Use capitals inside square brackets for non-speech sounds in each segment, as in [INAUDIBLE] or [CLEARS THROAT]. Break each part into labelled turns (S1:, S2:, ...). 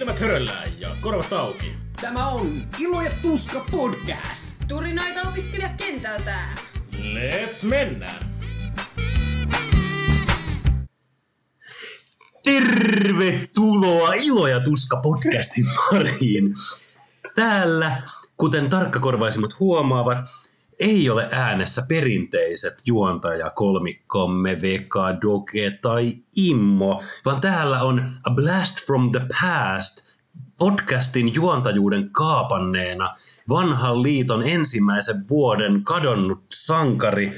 S1: Silmät höröllään ja korvat auki.
S2: Tämä on Ilo ja Tuska podcast.
S3: Turinoita opiskelijakentältä.
S1: Let's mennään!
S4: Tervetuloa Ilo ja Tuska podcastin pariin. Täällä, kuten tarkkakorvaisimmat huomaavat, ei ole äänessä perinteiset juontajakolmikkomme Veka, Doge tai Immo, vaan täällä on A Blast from the Past podcastin juontajuuden kaapanneena vanhan liiton ensimmäisen vuoden kadonnut sankari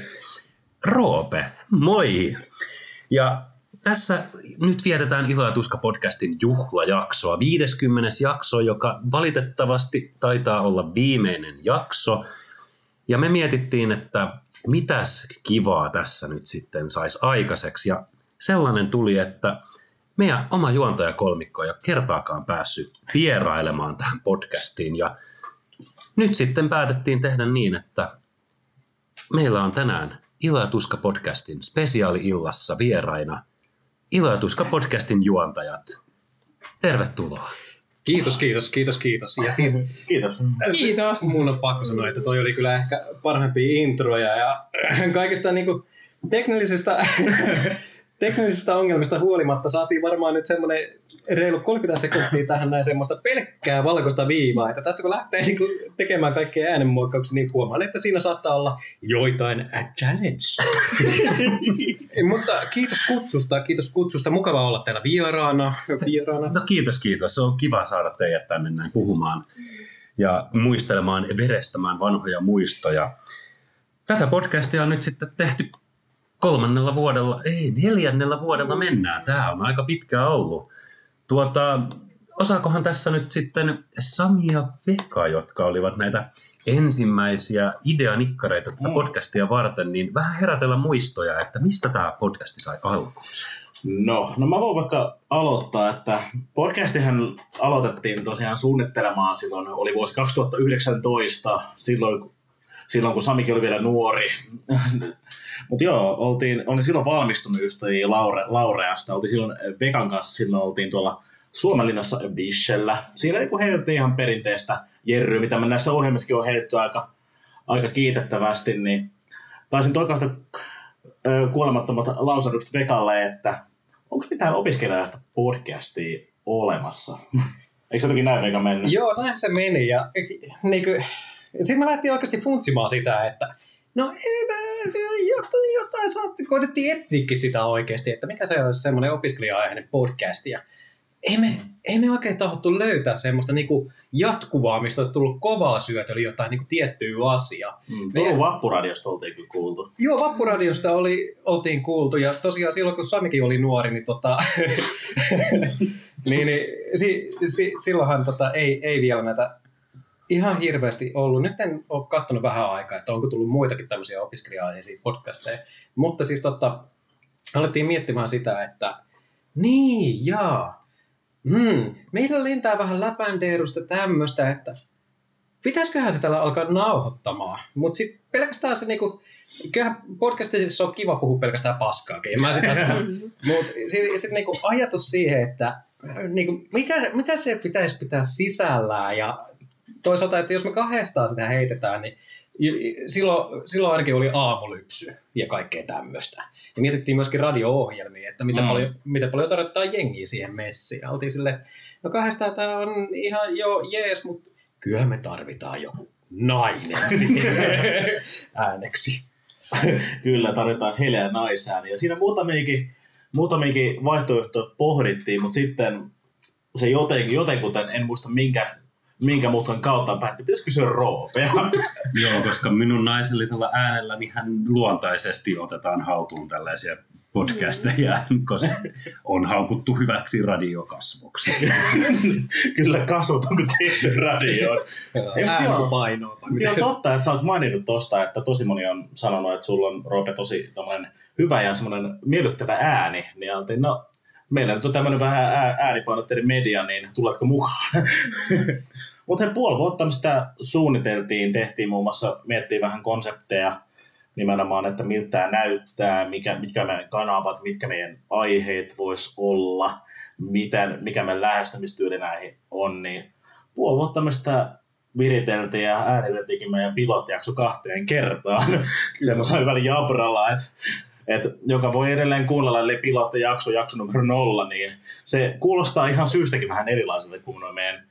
S4: Roope. Moi! Ja tässä nyt vietetään Ilo ja Tuska podcastin juhlajaksoa, 50. jakso, joka valitettavasti taitaa olla viimeinen jakso. Ja me mietittiin, että mitäs kivaa tässä nyt sitten saisi aikaiseksi. Ja sellainen tuli, että meidän oma juontajakolmikko ei ole kertaakaan päässyt vierailemaan tähän podcastiin. Ja nyt sitten päätettiin tehdä niin, että meillä on tänään Ilo ja Tuska podcastin spesiaali-illassa vieraina Ilo ja Tuska podcastin juontajat. Tervetuloa.
S2: Kiitos, kiitos, kiitos, kiitos. Ja siis [LAUGHS]
S5: Kiitos.
S3: Kiitos.
S2: mun on pakko sanoa, että toi oli kyllä ehkä parhaimpia introja ja [CLEARS THROAT] kaikista niinku teknillisistä, teknisistä ongelmista huolimatta saatiin varmaan nyt semmoinen reilu 30 sekuntia tähän näin semmoista pelkkää valkoista viivaa, että tästä kun lähtee niinku tekemään kaikkia äänenmuokkauksia, niin huomaan, että siinä saattaa olla joitain a challenge. [LAUGHS] Mutta kiitos kutsusta, kiitos kutsusta. Mukava olla täällä vieraana. vieraana.
S4: No kiitos, kiitos. Se on kiva saada teidät tänne näin puhumaan ja muistelemaan, verestämään vanhoja muistoja. Tätä podcastia on nyt sitten tehty kolmannella vuodella, ei neljännellä vuodella mennään. Tämä on aika pitkä ollut. Tuota, osaakohan tässä nyt sitten Sami ja Veka, jotka olivat näitä ensimmäisiä ideanikkareita tätä
S5: Mm.
S4: podcastia varten, niin vähän herätellä muistoja, että mistä tämä podcasti sai alkuun.
S5: No, no mä voin vaikka aloittaa, että podcastihan aloitettiin tosiaan suunnittelemaan silloin, oli vuosi 2019, silloin, silloin kun Samikin oli vielä nuori. [LAUGHS] Mutta joo, oltiin, olin silloin valmistunut just toi Laure, Laureasta, oltiin silloin Vekan kanssa, silloin oltiin tuolla Suomenlinnassa Bishellä. Siinä niin heitettiin ihan perinteistä jerryä, mitä me näissä ohjelmissakin on heitetty aika, aika kiitettävästi, niin taisin toikaista ö, kuolemattomat lausahdukset Vekalle, että onko mitään opiskelijasta podcastia olemassa? [LAUGHS] Eikö se jotenkin näin Veka mennyt?
S2: Joo, näin se meni. Ja, niin kuin, sitten mä lähtiin oikeasti funtsimaan sitä, että no jotain, jotain saatte, koitettiin etsiäkin sitä oikeasti, että mikä se olisi semmoinen opiskelija-aiheinen podcast. Ja ei me, ei me oikein tahdottu löytää semmoista niinku jatkuvaa, mistä olisi tullut kovalla syötöllä jotain niinku tiettyä asiaa.
S5: Mm, Tuolla Vappuradiosta oltiin kyllä kuultu.
S2: Joo, Vappuradiosta oli, oltiin kuultu ja tosiaan silloin kun Samikin oli nuori, niin, tota, [LAUGHS] niin, niin si, si, silloinhan tota, ei, ei vielä näitä ihan hirveästi ollut. Nyt en ole katsonut vähän aikaa, että onko tullut muitakin tämmöisiä opiskelija-aiheisia podcasteja. Mutta siis tota, alettiin miettimään sitä, että niin, jaa. Hmm, meillä lentää vähän läpändeerusta tämmöistä, että pitäisiköhän se tällä alkaa nauhoittamaan. Mutta sitten pelkästään se niinku, kyllähän podcastissa on kiva puhua pelkästään paskaakin. en Mä sitä [LAUGHS] Mutta sitten sit niinku ajatus siihen, että niinku, mitä, mitä se pitäisi pitää sisällään ja toisaalta, että jos me kahdestaan sitä heitetään, niin silloin, silloin ainakin oli aamulypsy ja kaikkea tämmöistä. Ja mietittiin myöskin radio-ohjelmia, että miten,
S5: Mm.
S2: paljon, miten paljon tarvitaan jengiä siihen messiin. Ja oltiin silleen, no kahdestaan tämä on ihan jo jees, mutta kyllähän me tarvitaan joku nainen siihen [LAUGHS] ääneksi.
S5: Kyllä, tarvitaan heleä naisääni. Ja siinä muutamiakin, muutamiakin vaihtoehtoja pohdittiin, mutta sitten se jotenkin, jotenkuten, en muista minkä, minkä mutkan kautta päätti, pitäisi kysyä Roopea. [LAUGHS]
S4: Joo, koska minun naisellisella äänelläni hän luontaisesti otetaan haltuun tällaisia podcasteja, [LAUGHS] koska on haukuttu hyväksi radiokasvoksi. [LAUGHS]
S5: Kyllä kasvot onko tehty radioon. Se on totta, että sä oot maininnut tosta, että tosi moni on sanonut, että sulla on Roope tosi tommonen hyvä ja semmoinen miellyttävä ääni. Niin oltiin, no meillä nyt on tämmöinen vähän ää- äänipainotteinen media, niin tuletko mukaan? Mutta puoli vuotta sitä suunniteltiin, tehtiin muun muassa, miettii vähän konsepteja nimenomaan, että miltä tämä näyttää, mikä, mitkä meidän kanavat, mitkä meidän aiheet vois olla. miten, mikä meidän lähestymistyyli näihin on, niin puoli vuotta sitä viriteltiin ja ääniteltiinkin meidän pilotjakso kahteen kertaan [LAUGHS] semmoisella hyvällä jabralla, että et, joka voi edelleen kuunnella, eli pilottijakso, jakso numero nolla, niin se kuulostaa ihan syystäkin vähän erilaiselta kuin meidän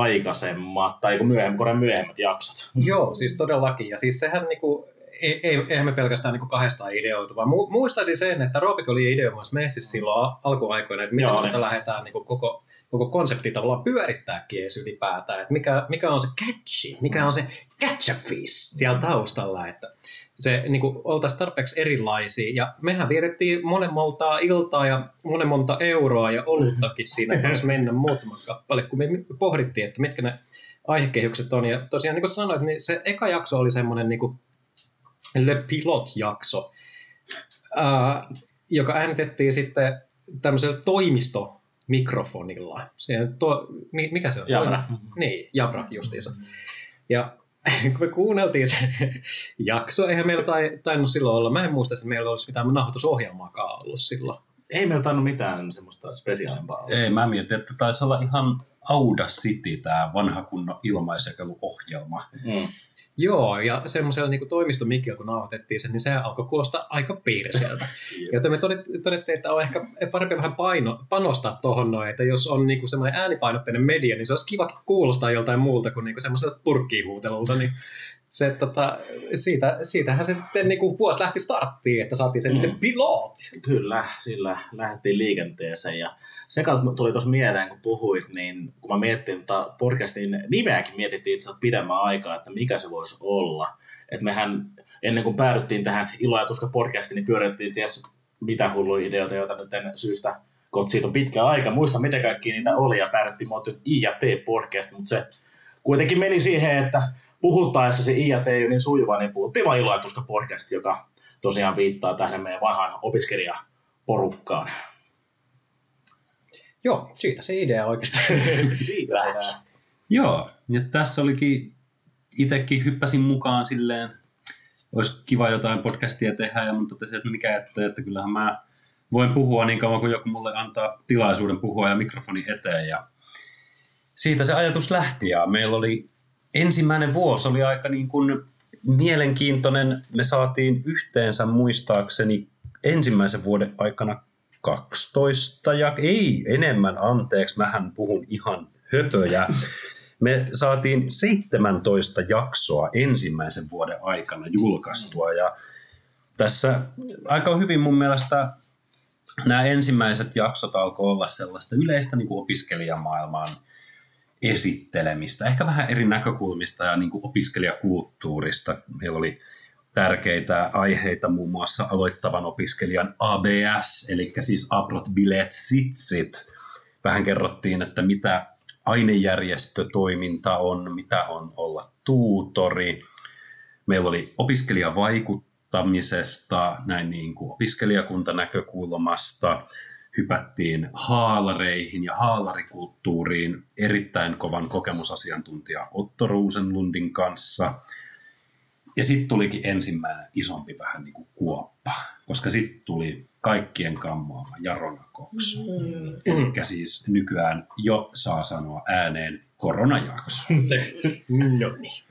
S5: aikaisemmat, tai myöhemmät, myöhemmät jaksot. [LAUGHS]
S2: Joo, siis todellakin. Ja siis sehän niinku, ei, ei, eihän me pelkästään niinku kahdestaan ideoitu, vaan mu, muistaisin sen, että Roopik oli ideoimassa messissä silloin al- alkuaikoina, että miten
S5: Joo, niin.
S2: lähdetään niinku koko, koko konsepti tavallaan pyörittääkin edes ylipäätään, että mikä, mikä on se catchy, mikä on se catch siellä taustalla, että se niin kuin, oltaisiin tarpeeksi erilaisia. Ja mehän vietettiin monen montaa iltaa ja monen monta euroa ja oluttakin [LAUGHS] siinä taisi mennä muutama kappale, kun me pohdittiin, että mitkä ne aihekehykset on. Ja tosiaan niin kuin sanoit, niin se eka jakso oli semmoinen niin kuin Le Pilot-jakso, ää, joka äänitettiin sitten tämmöisellä toimistomikrofonilla. Se, to, mi- mikä se on?
S5: Jabra.
S2: Niin, Jabra justiinsa. Ja kun me kuunneltiin se jakso, eihän meillä tai, tainnut silloin olla, mä en muista, että meillä olisi mitään nauhoitusohjelmaakaan ollut silloin.
S5: Ei meillä tainnut mitään semmoista spesiaalimpaa olla.
S4: Ei, mä mietin, että taisi olla ihan Audacity, tämä vanha kunnon ilmaisjakeluohjelma.
S5: Mm.
S2: Joo, ja semmoisella niin toimistomikillä, kun nauhoitettiin sen, niin se alkoi kuulostaa aika piirsieltä. [LAUGHS] Joten me todet- todettiin, että on ehkä parempi vähän paino, panostaa tuohon noin, että jos on niin semmoinen äänipainotteinen media, niin se olisi kiva kuulostaa joltain muulta kuin, niin semmoiselta purkkihuutelulta, niin se, tota, siitä, siitähän se sitten niin kuin vuosi lähti starttiin, että saatiin sen
S5: Mm.
S2: pilot.
S5: Kyllä, sillä lähdettiin liikenteeseen ja se tuli tuossa mieleen, kun puhuit, niin kun mä miettin tota podcastin nimeäkin mietittiin itse pidemmän aikaa, että mikä se voisi olla. Että mehän ennen kuin päädyttiin tähän Ilo ja Tuska podcastiin, niin pyörittiin ties mitä hulluja ideoita, joita nyt en syystä, kun siitä on pitkä aika, muista mitä kaikki niitä oli ja päädyttiin muotoon I ja T podcast, mutta se kuitenkin meni siihen, että puhuttaessa se I ja T ei ole niin sujuva, niin puhuttiin vain Ilo ja Tuska podcast, joka tosiaan viittaa tähän meidän vanhaan opiskelijaporukkaan.
S2: Joo, siitä se idea oikeastaan. [LAUGHS]
S5: Siitä se.
S4: Joo, ja tässä olikin, itsekin hyppäsin mukaan silleen, olisi kiva jotain podcastia tehdä, ja mun totesin, että mikä että, että kyllähän mä voin puhua niin kauan kuin joku mulle antaa tilaisuuden puhua ja mikrofoni eteen, ja siitä se ajatus lähti, ja meillä oli ensimmäinen vuosi oli aika niin kuin mielenkiintoinen. Me saatiin yhteensä muistaakseni ensimmäisen vuoden aikana 12 ja ei enemmän, anteeksi, mähän puhun ihan höpöjä. Me saatiin 17 jaksoa ensimmäisen vuoden aikana julkaistua ja tässä aika hyvin mun mielestä nämä ensimmäiset jaksot alkoi olla sellaista yleistä niin kuin opiskelijamaailman esittelemistä, ehkä vähän eri näkökulmista ja niin kuin opiskelijakulttuurista. Meillä oli tärkeitä aiheita, muun muassa aloittavan opiskelijan ABS, eli siis Abrot Bilet Sitsit. Vähän kerrottiin, että mitä ainejärjestötoiminta on, mitä on olla tuutori. Meillä oli opiskelijavaikuttamisesta, näin niin kuin opiskelijakuntanäkökulmasta. Hypättiin haalareihin ja haalarikulttuuriin erittäin kovan kokemusasiantuntija Otto Rosenlundin kanssa. Ja sitten tulikin ensimmäinen isompi vähän niin kuin kuoppa, koska sitten tuli kaikkien kammoama Jarona Cox. Mm. Eli siis nykyään jo saa sanoa ääneen koronajakso. [LAUGHS]
S2: no niin.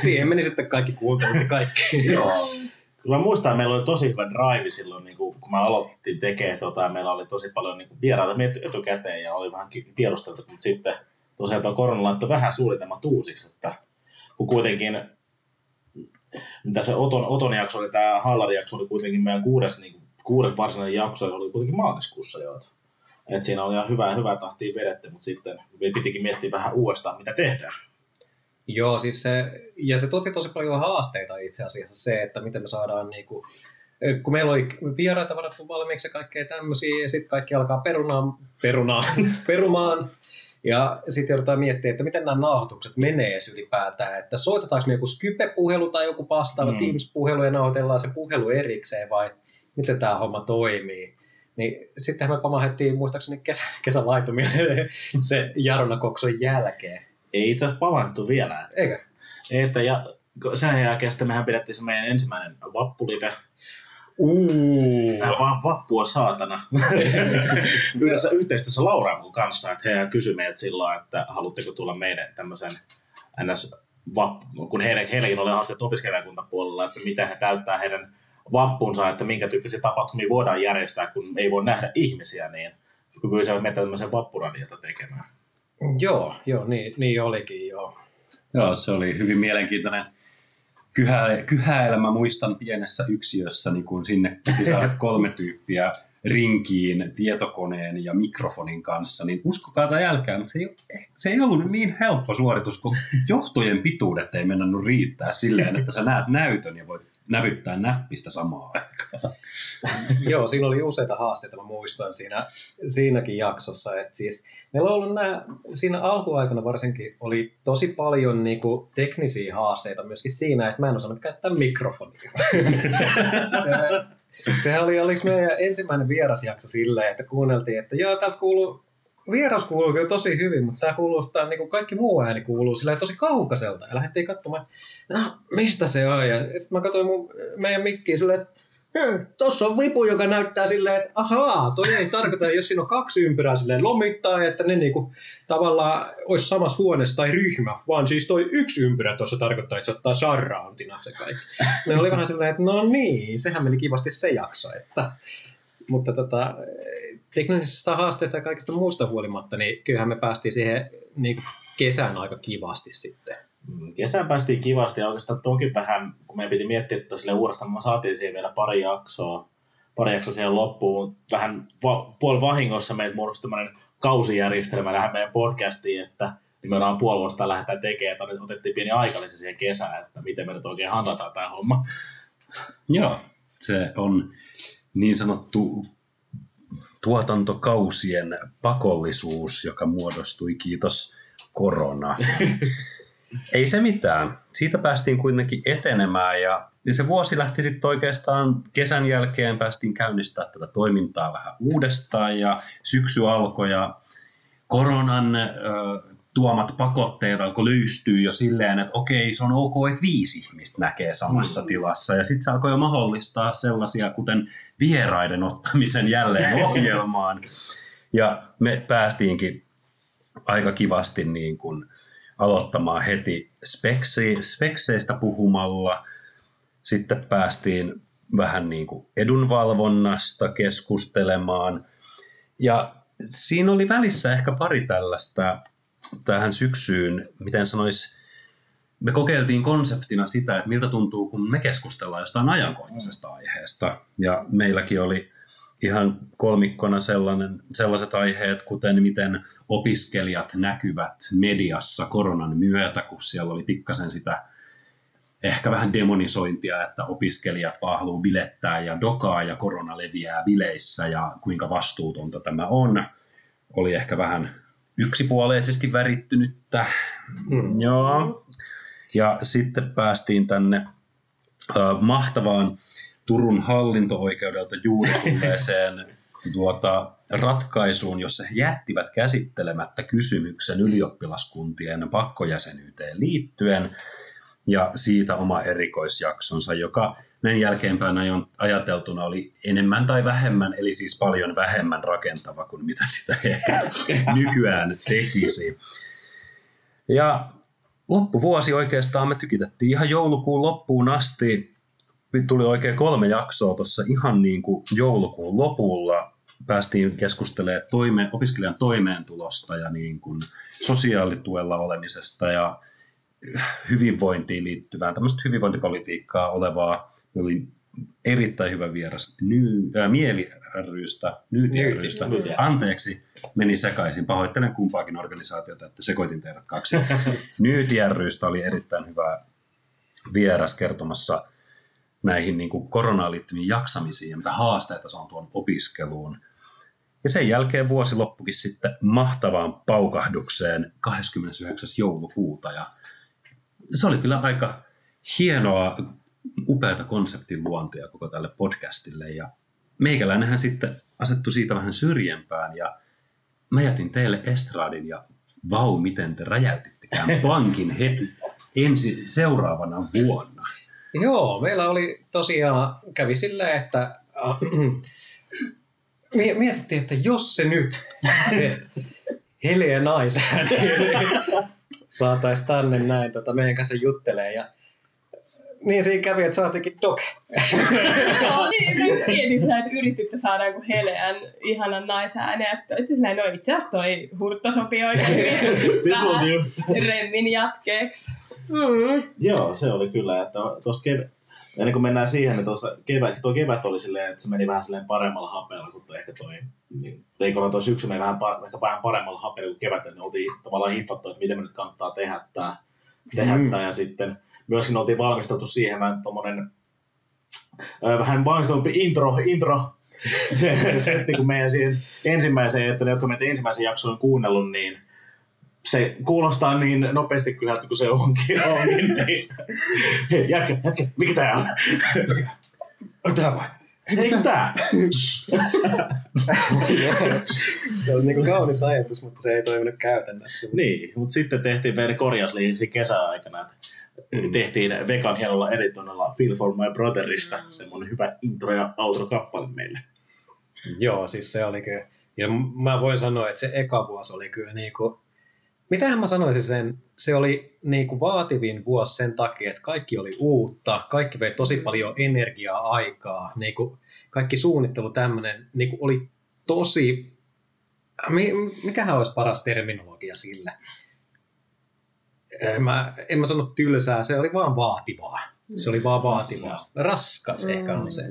S2: Siihen meni sitten kaikki kuuntelut ja kaikki. [LAUGHS]
S5: Joo. Kyllä mä muistan, että meillä oli tosi hyvä drive silloin, niin kun, kun me aloitettiin tekemään, tota, meillä oli tosi paljon niin kuin, vieraita mietty etukäteen ja oli vähän tiedosteltu, mutta sitten tosiaan tuo korona laittoi vähän suunnitelmat uusiksi, että kun kuitenkin mitä se Oton, Oton jakso oli, tämä Hallari jakso oli kuitenkin meidän kuudes, niin kuin, kuudes varsinainen jakso, ja oli kuitenkin maaliskuussa jo. että- Et siinä oli ihan hyvää, hyvää tahtia vedetty, mutta sitten me pitikin miettiä vähän uudestaan, mitä tehdään.
S2: Joo, siis se, ja se tuotti tosi paljon haasteita itse asiassa se, että miten me saadaan niinku, kun meillä oli vieraita varattu valmiiksi ja kaikkea tämmöisiä, ja sitten kaikki alkaa perunaan, perunaan, [LAUGHS] perumaan, ja sitten joudutaan miettimään, että miten nämä nauhoitukset menee ylipäätään, että soitetaanko me joku Skype-puhelu tai joku vastaava
S5: mm.
S2: Teams-puhelu ja nauhoitellaan se puhelu erikseen vai miten tämä homma toimii. Niin sittenhän me pamahettiin muistaakseni kesä, kesälaitumille [LAUGHS] se Jarona Kokson jälkeen.
S5: Ei itse asiassa pavanettu vielä.
S2: Eikö?
S5: Että ja sen jälkeen sitten mehän pidettiin se meidän ensimmäinen vappulive
S2: Uu.
S5: Ää, va- vappua saatana. [LAUGHS] Yhdessä yhteistyössä Lauraamon kanssa, että he kysyi meiltä silloin, että haluatteko tulla meidän tämmöisen ns. Vappu, kun heidän, heidänkin oli haasteet opiskelijakuntapuolella, että miten he täyttää heidän vappunsa, että minkä tyyppisiä tapahtumia voidaan järjestää, kun ei voi nähdä ihmisiä, niin kun pyysivät meitä tämmöisen vappuradiota tekemään.
S2: Joo, joo, niin, niin olikin, joo.
S4: Joo, se oli hyvin mielenkiintoinen kyhä, kyhäelämä. Muistan pienessä yksiössä, niin kun sinne piti saada [LAUGHS] kolme tyyppiä rinkiin tietokoneen ja mikrofonin kanssa, niin uskokaa tai älkää, mutta se ei, se ei ollut niin helppo suoritus, kun johtojen pituudet ei mennä riittää silleen, että sä näet näytön ja voit nävyttää näppistä samaan aikaan. [LAUGHS]
S2: Joo, siinä oli useita haasteita, mä muistan siinä, siinäkin jaksossa. Että siis, meillä on ollut nämä, siinä alkuaikana varsinkin oli tosi paljon niin kuin, teknisiä haasteita myöskin siinä, että mä en osannut käyttää mikrofonia. [LAUGHS] se, sehän oli, oliko meidän ensimmäinen vierasjakso silleen, että kuunneltiin, että joo, täältä kuuluu vieras kuuluu kyllä tosi hyvin, mutta tämä kuuluu, tämä, niin kuin kaikki muu ääni kuuluu sillä tosi kaukaiselta. Ja lähdettiin katsomaan, että no, mistä se on. Ja sitten mä katsoin mun, meidän mikkiä silleen, että Tuossa on vipu, joka näyttää silleen, että ahaa, toi ei tarkoita, jos siinä on kaksi ympyrää silleen lomittaa, että ne niinku tavallaan olisi samassa huoneessa tai ryhmä, vaan siis toi yksi ympyrä tuossa tarkoittaa, että se ottaa surroundina se kaikki. Ne oli vähän silleen, että no niin, sehän meni kivasti se jakso, että mutta tota, teknisistä haasteista ja kaikesta muusta huolimatta, niin kyllähän me päästiin siihen niin kesän aika kivasti sitten.
S5: Mm, Kesään päästiin kivasti ja oikeastaan toki vähän, kun meidän piti miettiä että sille uudestaan, me saatiin siihen vielä pari jaksoa, pari jaksoa siihen loppuun. Vähän va- puoli vahingossa meitä muodostui tämmöinen kausijärjestelmä tähän meidän podcastiin, että nimenomaan puoli vuotta lähdetään tekemään, että nyt otettiin pieni aikalisä siihen kesään, että miten me nyt oikein handataan tämä homma.
S4: Joo, se on niin sanottu tuotantokausien pakollisuus, joka muodostui kiitos korona. [LAUGHS] Ei se mitään. Siitä päästiin kuitenkin etenemään ja se vuosi lähti sitten oikeastaan kesän jälkeen päästiin käynnistämään tätä toimintaa vähän uudestaan ja syksy alkoi ja koronan ö, tuomat pakotteet alkoi löystyä jo silleen, että okei, se on ok, että viisi ihmistä näkee samassa mm. tilassa. Ja sitten se alkoi jo mahdollistaa sellaisia, kuten vieraiden ottamisen jälleen [LAUGHS] ohjelmaan. Ja me päästiinkin aika kivasti niin kuin aloittamaan heti speksi, spekseistä puhumalla. Sitten päästiin vähän niin kuin edunvalvonnasta keskustelemaan. Ja siinä oli välissä ehkä pari tällaista tähän syksyyn, miten sanois, me kokeiltiin konseptina sitä, että miltä tuntuu, kun me keskustellaan jostain ajankohtaisesta aiheesta. Ja meilläkin oli ihan kolmikkona sellainen, sellaiset aiheet, kuten miten opiskelijat näkyvät mediassa koronan myötä, kun siellä oli pikkasen sitä ehkä vähän demonisointia, että opiskelijat vaan haluaa bilettää ja dokaa ja korona leviää bileissä ja kuinka vastuutonta tämä on. Oli ehkä vähän yksipuoleisesti värittynyttä. Mm. Joo. Ja sitten päästiin tänne ö, mahtavaan Turun hallinto-oikeudelta juuri [LAUGHS] tulleeseen tuota, ratkaisuun, jossa he jättivät käsittelemättä kysymyksen ylioppilaskuntien pakkojäsenyyteen liittyen ja siitä oma erikoisjaksonsa, joka näin jälkeenpäin ajateltuna oli enemmän tai vähemmän, eli siis paljon vähemmän rakentava kuin mitä sitä ehkä nykyään tekisi. Ja loppuvuosi oikeastaan me tykitettiin ihan joulukuun loppuun asti. Tuli oikein kolme jaksoa tuossa ihan niin kuin joulukuun lopulla. Päästiin keskustelemaan toime, opiskelijan toimeentulosta ja niin kuin sosiaalituella olemisesta ja hyvinvointiin liittyvään, tämmöistä hyvinvointipolitiikkaa olevaa. Me oli erittäin hyvä vieras ny, äh, Mieli rystä, Nyt rystä. Anteeksi, meni sekaisin. Pahoittelen kumpaakin organisaatiota, että sekoitin teidät kaksi. [LAUGHS] Nyt rystä oli erittäin hyvä vieras kertomassa näihin niin kuin koronaan liittyviin jaksamisiin ja mitä haasteita se on tuon opiskeluun. Ja sen jälkeen vuosi loppukin sitten mahtavaan paukahdukseen 29. joulukuuta ja se oli kyllä aika hienoa, upeata konseptin luontia koko tälle podcastille ja meikäläinenhän sitten asettu siitä vähän syrjempään ja mä jätin teille Estradin ja vau, miten te räjäytittekään [LAUGHS] pankin heti ensi seuraavana vuonna.
S2: Joo, meillä oli tosiaan, kävi silleen, että mie- mietittiin, että jos se nyt, se Heliä naisään, saataisiin tänne näin tota, meidän kanssa juttelee. Ja niin siinä kävi, että saatiinkin doke. [LAUGHS]
S3: Joo, niin, mä mietin sitä, että yrititte saada joku heleän ihanan naisäänen, ja sitten itse asiassa näin, no itse asiassa toi hurtta sopii oikein hyvin [LAUGHS]
S5: This will
S3: vähän
S5: do.
S3: remmin jatkeeksi. Mm.
S5: Joo, se oli kyllä, että tuossa kevät, ennen kuin mennään siihen, niin tuossa kevät, tuo kevät oli silleen, että se meni vähän silleen paremmalla hapeella kuin toi ehkä toi, niin, ei kun tuo syksy meni vähän, par, ehkä vähän paremmalla hapeella kuin kevät, niin oltiin tavallaan hippattu, että miten me nyt kannattaa tehdä tämä, tehdä
S2: Mm.
S5: tää, ja sitten myöskin oltiin valmisteltu siihen vähän tommonen, ö, vähän valmisteltu intro, intro [LAUGHS] se setti, kun meidän siihen ensimmäiseen, että ne, jotka meitä ensimmäisen jakson on kuunnellut, niin se kuulostaa niin nopeasti kyhältä kuin se onkin. [LAUGHS] onkin niin. Hei, [LAUGHS] jätkä, jätkä, mikä tää on?
S2: On tää vai?
S5: Eikö tää?
S2: se on niinku kaunis ajatus, mutta se ei toiminut käytännössä.
S5: niin, mutta sitten tehtiin vielä korjausliisi kesäaikana. että Tehtiin Vegan hienolla editoinnilla Feel for my brotherista semmonen hyvä intro ja outro kappale meille.
S2: Joo, siis se oli kyllä. Ja mä voin sanoa, että se eka vuosi oli kyllä niinku, mitähän mä sanoisin sen, se oli niinku vaativin vuosi sen takia, että kaikki oli uutta, kaikki vei tosi paljon energiaa, aikaa, niinku, kaikki suunnittelu tämmöinen niinku oli tosi, mi, mikähän olisi paras terminologia sille? En mä, en mä sano tylsää, se oli vaan vaativaa. Se oli vaan vaativaa. Raskas ehkä on se.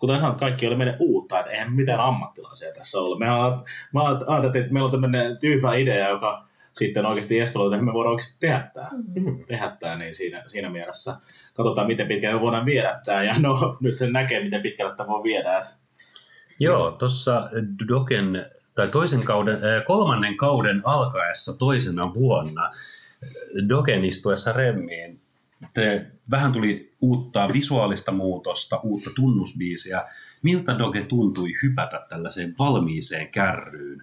S5: kuten sanoin, kaikki oli meille uutta, että eihän mitään ammattilaisia tässä ollut. Me ajattelin, että meillä on tämmöinen tyhmä idea, joka sitten oikeasti eskaloitu, että me voidaan oikeasti tehdä tämä, tehdä tämä niin siinä, siinä mielessä katsotaan, miten pitkälle me voidaan viedä tämä, ja no, nyt sen näkee, miten pitkälle tämä voi viedä.
S4: Joo, tuossa Doken, tai toisen kauden, äh, kolmannen kauden alkaessa toisena vuonna Doken istuessa remmiin, te, vähän tuli uutta visuaalista muutosta, uutta tunnusbiisiä. Miltä Doge tuntui hypätä tällaiseen valmiiseen kärryyn?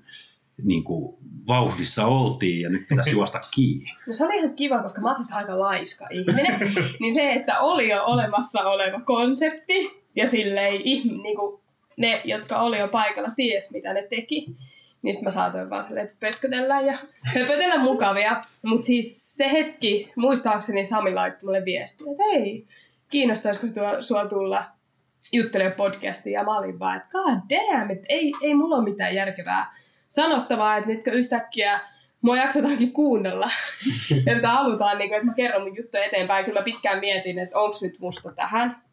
S4: Niin kuin vauhdissa oltiin ja nyt pitäisi juosta kiinni.
S3: No se oli ihan kiva, koska mä oon siis aika laiska ihminen. [LAUGHS] niin se, että oli jo olemassa oleva konsepti ja silleen ihm- niinku, ne, jotka oli jo paikalla, ties mitä ne teki. Sit mä saatoin vaan silleen pötkötellä ja höpötellä mukavia. Mutta siis se hetki, muistaakseni Sami laittoi mulle viestiä, että hei, kiinnostaisiko tuo, sua tulla juttelemaan podcastiin. Ja mä olin vaan, että god damn, että ei, ei mulla ole mitään järkevää sanottavaa, että nytkö yhtäkkiä mua jaksetaankin kuunnella. [LAUGHS] ja sitä halutaan, niin kuin, että mä kerron mun juttuja eteenpäin. Kyllä mä pitkään mietin, että onko nyt musta tähän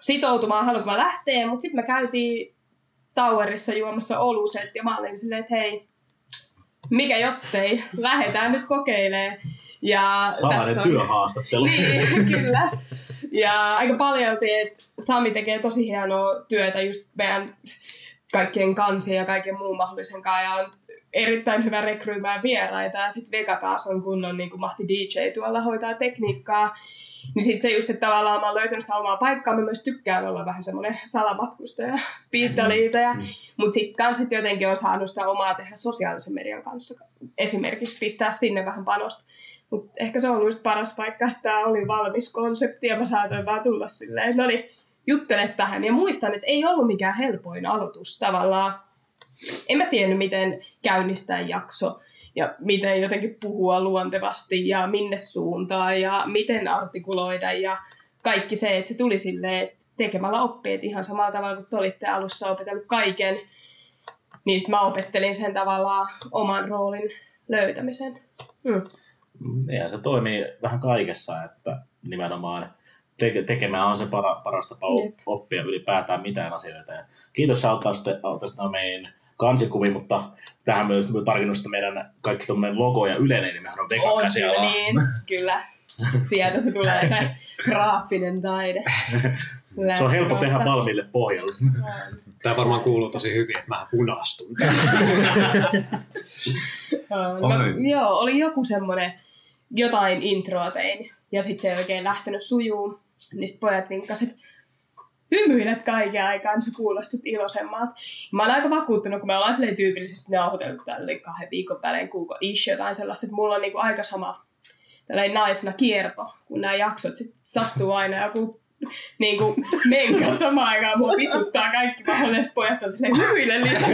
S3: sitoutumaan, haluanko mä lähteä. Mutta sitten me käytiin Towerissa juomassa oluset ja mä olin silleen, että hei, mikä jottei, lähdetään nyt kokeilemaan. Ja
S5: salainen
S3: tässä on...
S5: työhaastattelu.
S3: Niin, [LAUGHS] kyllä. Ja aika paljon, että Sami tekee tosi hienoa työtä just meidän kaikkien kansien ja kaiken muun mahdollisen kanssa. Ja on erittäin hyvä rekryymään vieraita. Ja sitten Vega taas on kunnon niin kuin Mahti DJ tuolla hoitaa tekniikkaa. Niin sitten se just, että tavallaan mä oon löytänyt sitä omaa paikkaa. Mä myös tykkään olla vähän semmoinen salamatkustaja, piittaliitaja.
S5: Mm.
S3: Mutta sitten kans sit jotenkin on saanut sitä omaa tehdä sosiaalisen median kanssa. Esimerkiksi pistää sinne vähän panosta. Mutta ehkä se on ollut just paras paikka, että tämä oli valmis konsepti ja mä saatoin vaan tulla silleen, no niin, juttele tähän. Ja muistan, että ei ollut mikään helpoin aloitus tavallaan. En mä tiennyt, miten käynnistää jakso ja miten jotenkin puhua luontevasti ja minne suuntaan ja miten artikuloida ja kaikki se, että se tuli silleen, että tekemällä oppii, että ihan samalla tavalla kuin te olitte alussa opetellut kaiken, niin sitten mä opettelin sen tavallaan oman roolin löytämisen. Hmm.
S5: Niinhän se toimii vähän kaikessa, että nimenomaan te- tekemään on se para, paras tapa op- oppia ylipäätään mitään asioita. Ja kiitos sä auttaa sitä meidän kansikuvi, mutta tähän myös tarkennus, että meidän kaikki tuommoinen logo ja yleinen nimehän on vegan
S3: On
S5: käsiala.
S3: kyllä niin, kyllä. Sieltä se tulee se graafinen taide.
S5: Se on helppo tehdä valmiille pohjalle.
S2: Tämä varmaan kuuluu tosi hyvin, että mä punastun.
S3: No, joo, oli joku semmoinen, jotain introa tein, ja sitten se ei oikein lähtenyt sujuun. Niin sit pojat vinkkasivat, että hymyilet kaiken aikaa, niin sä kuulostat iloisemmalta. Mä oon aika vakuuttunut, kun me ollaan silleen tyypillisesti nauhoitellut tälle kahden viikon välein kuuko ish jotain sellaista, että mulla on niinku aika sama tällainen naisena kierto, kun nämä jaksot sit sattuu aina joku niin kuin menkat [LAUGHS] samaan aikaan mua vituttaa kaikki mahdolliset pojat on silleen hyvyille lisäksi,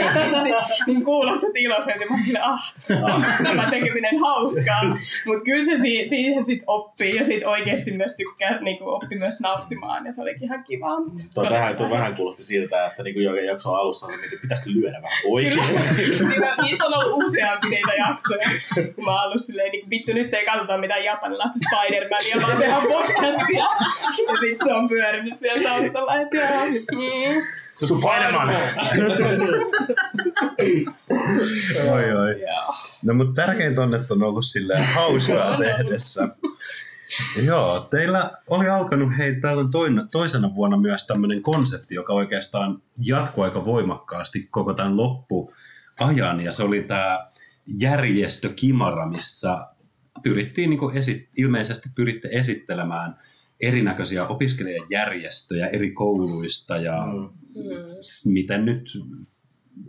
S3: [LAUGHS] niin kuulostat iloiselta. Mä oon silleen, ah, onko tämä tekeminen hauskaa. Mutta kyllä se si- siihen sit oppii ja sit oikeasti myös tykkää, niin kuin oppi myös nauttimaan ja se olikin ihan kivaa.
S5: Tuo vähän, tuo vähän kuulosti siltä, että niin kuin jakson alussa niin pitäisikö lyödä vähän oikein.
S3: Kyllä. Niitä- Niitä on ollut useampi niitä jaksoja. Kun mä oon ollut silleen, niin vittu nyt ei katsota mitään japanilaista Spider-Mania, vaan tehdään podcastia. Ja sit se on pyörinyt siellä taustalla, että joo. Mm.
S4: Oi, oi. No mutta tärkeintä on, että on ollut silleen hauskaa tehdessä. Joo, teillä oli alkanut, hei, täällä on toina, toisena vuonna myös tämmöinen konsepti, joka oikeastaan jatkuu aika voimakkaasti koko tämän loppuajan, ja se oli tämä järjestö Kimara, missä pyrittiin, niin esi- ilmeisesti pyritte esittelemään erinäköisiä opiskelijajärjestöjä eri kouluista ja
S5: Mm.
S4: Miten nyt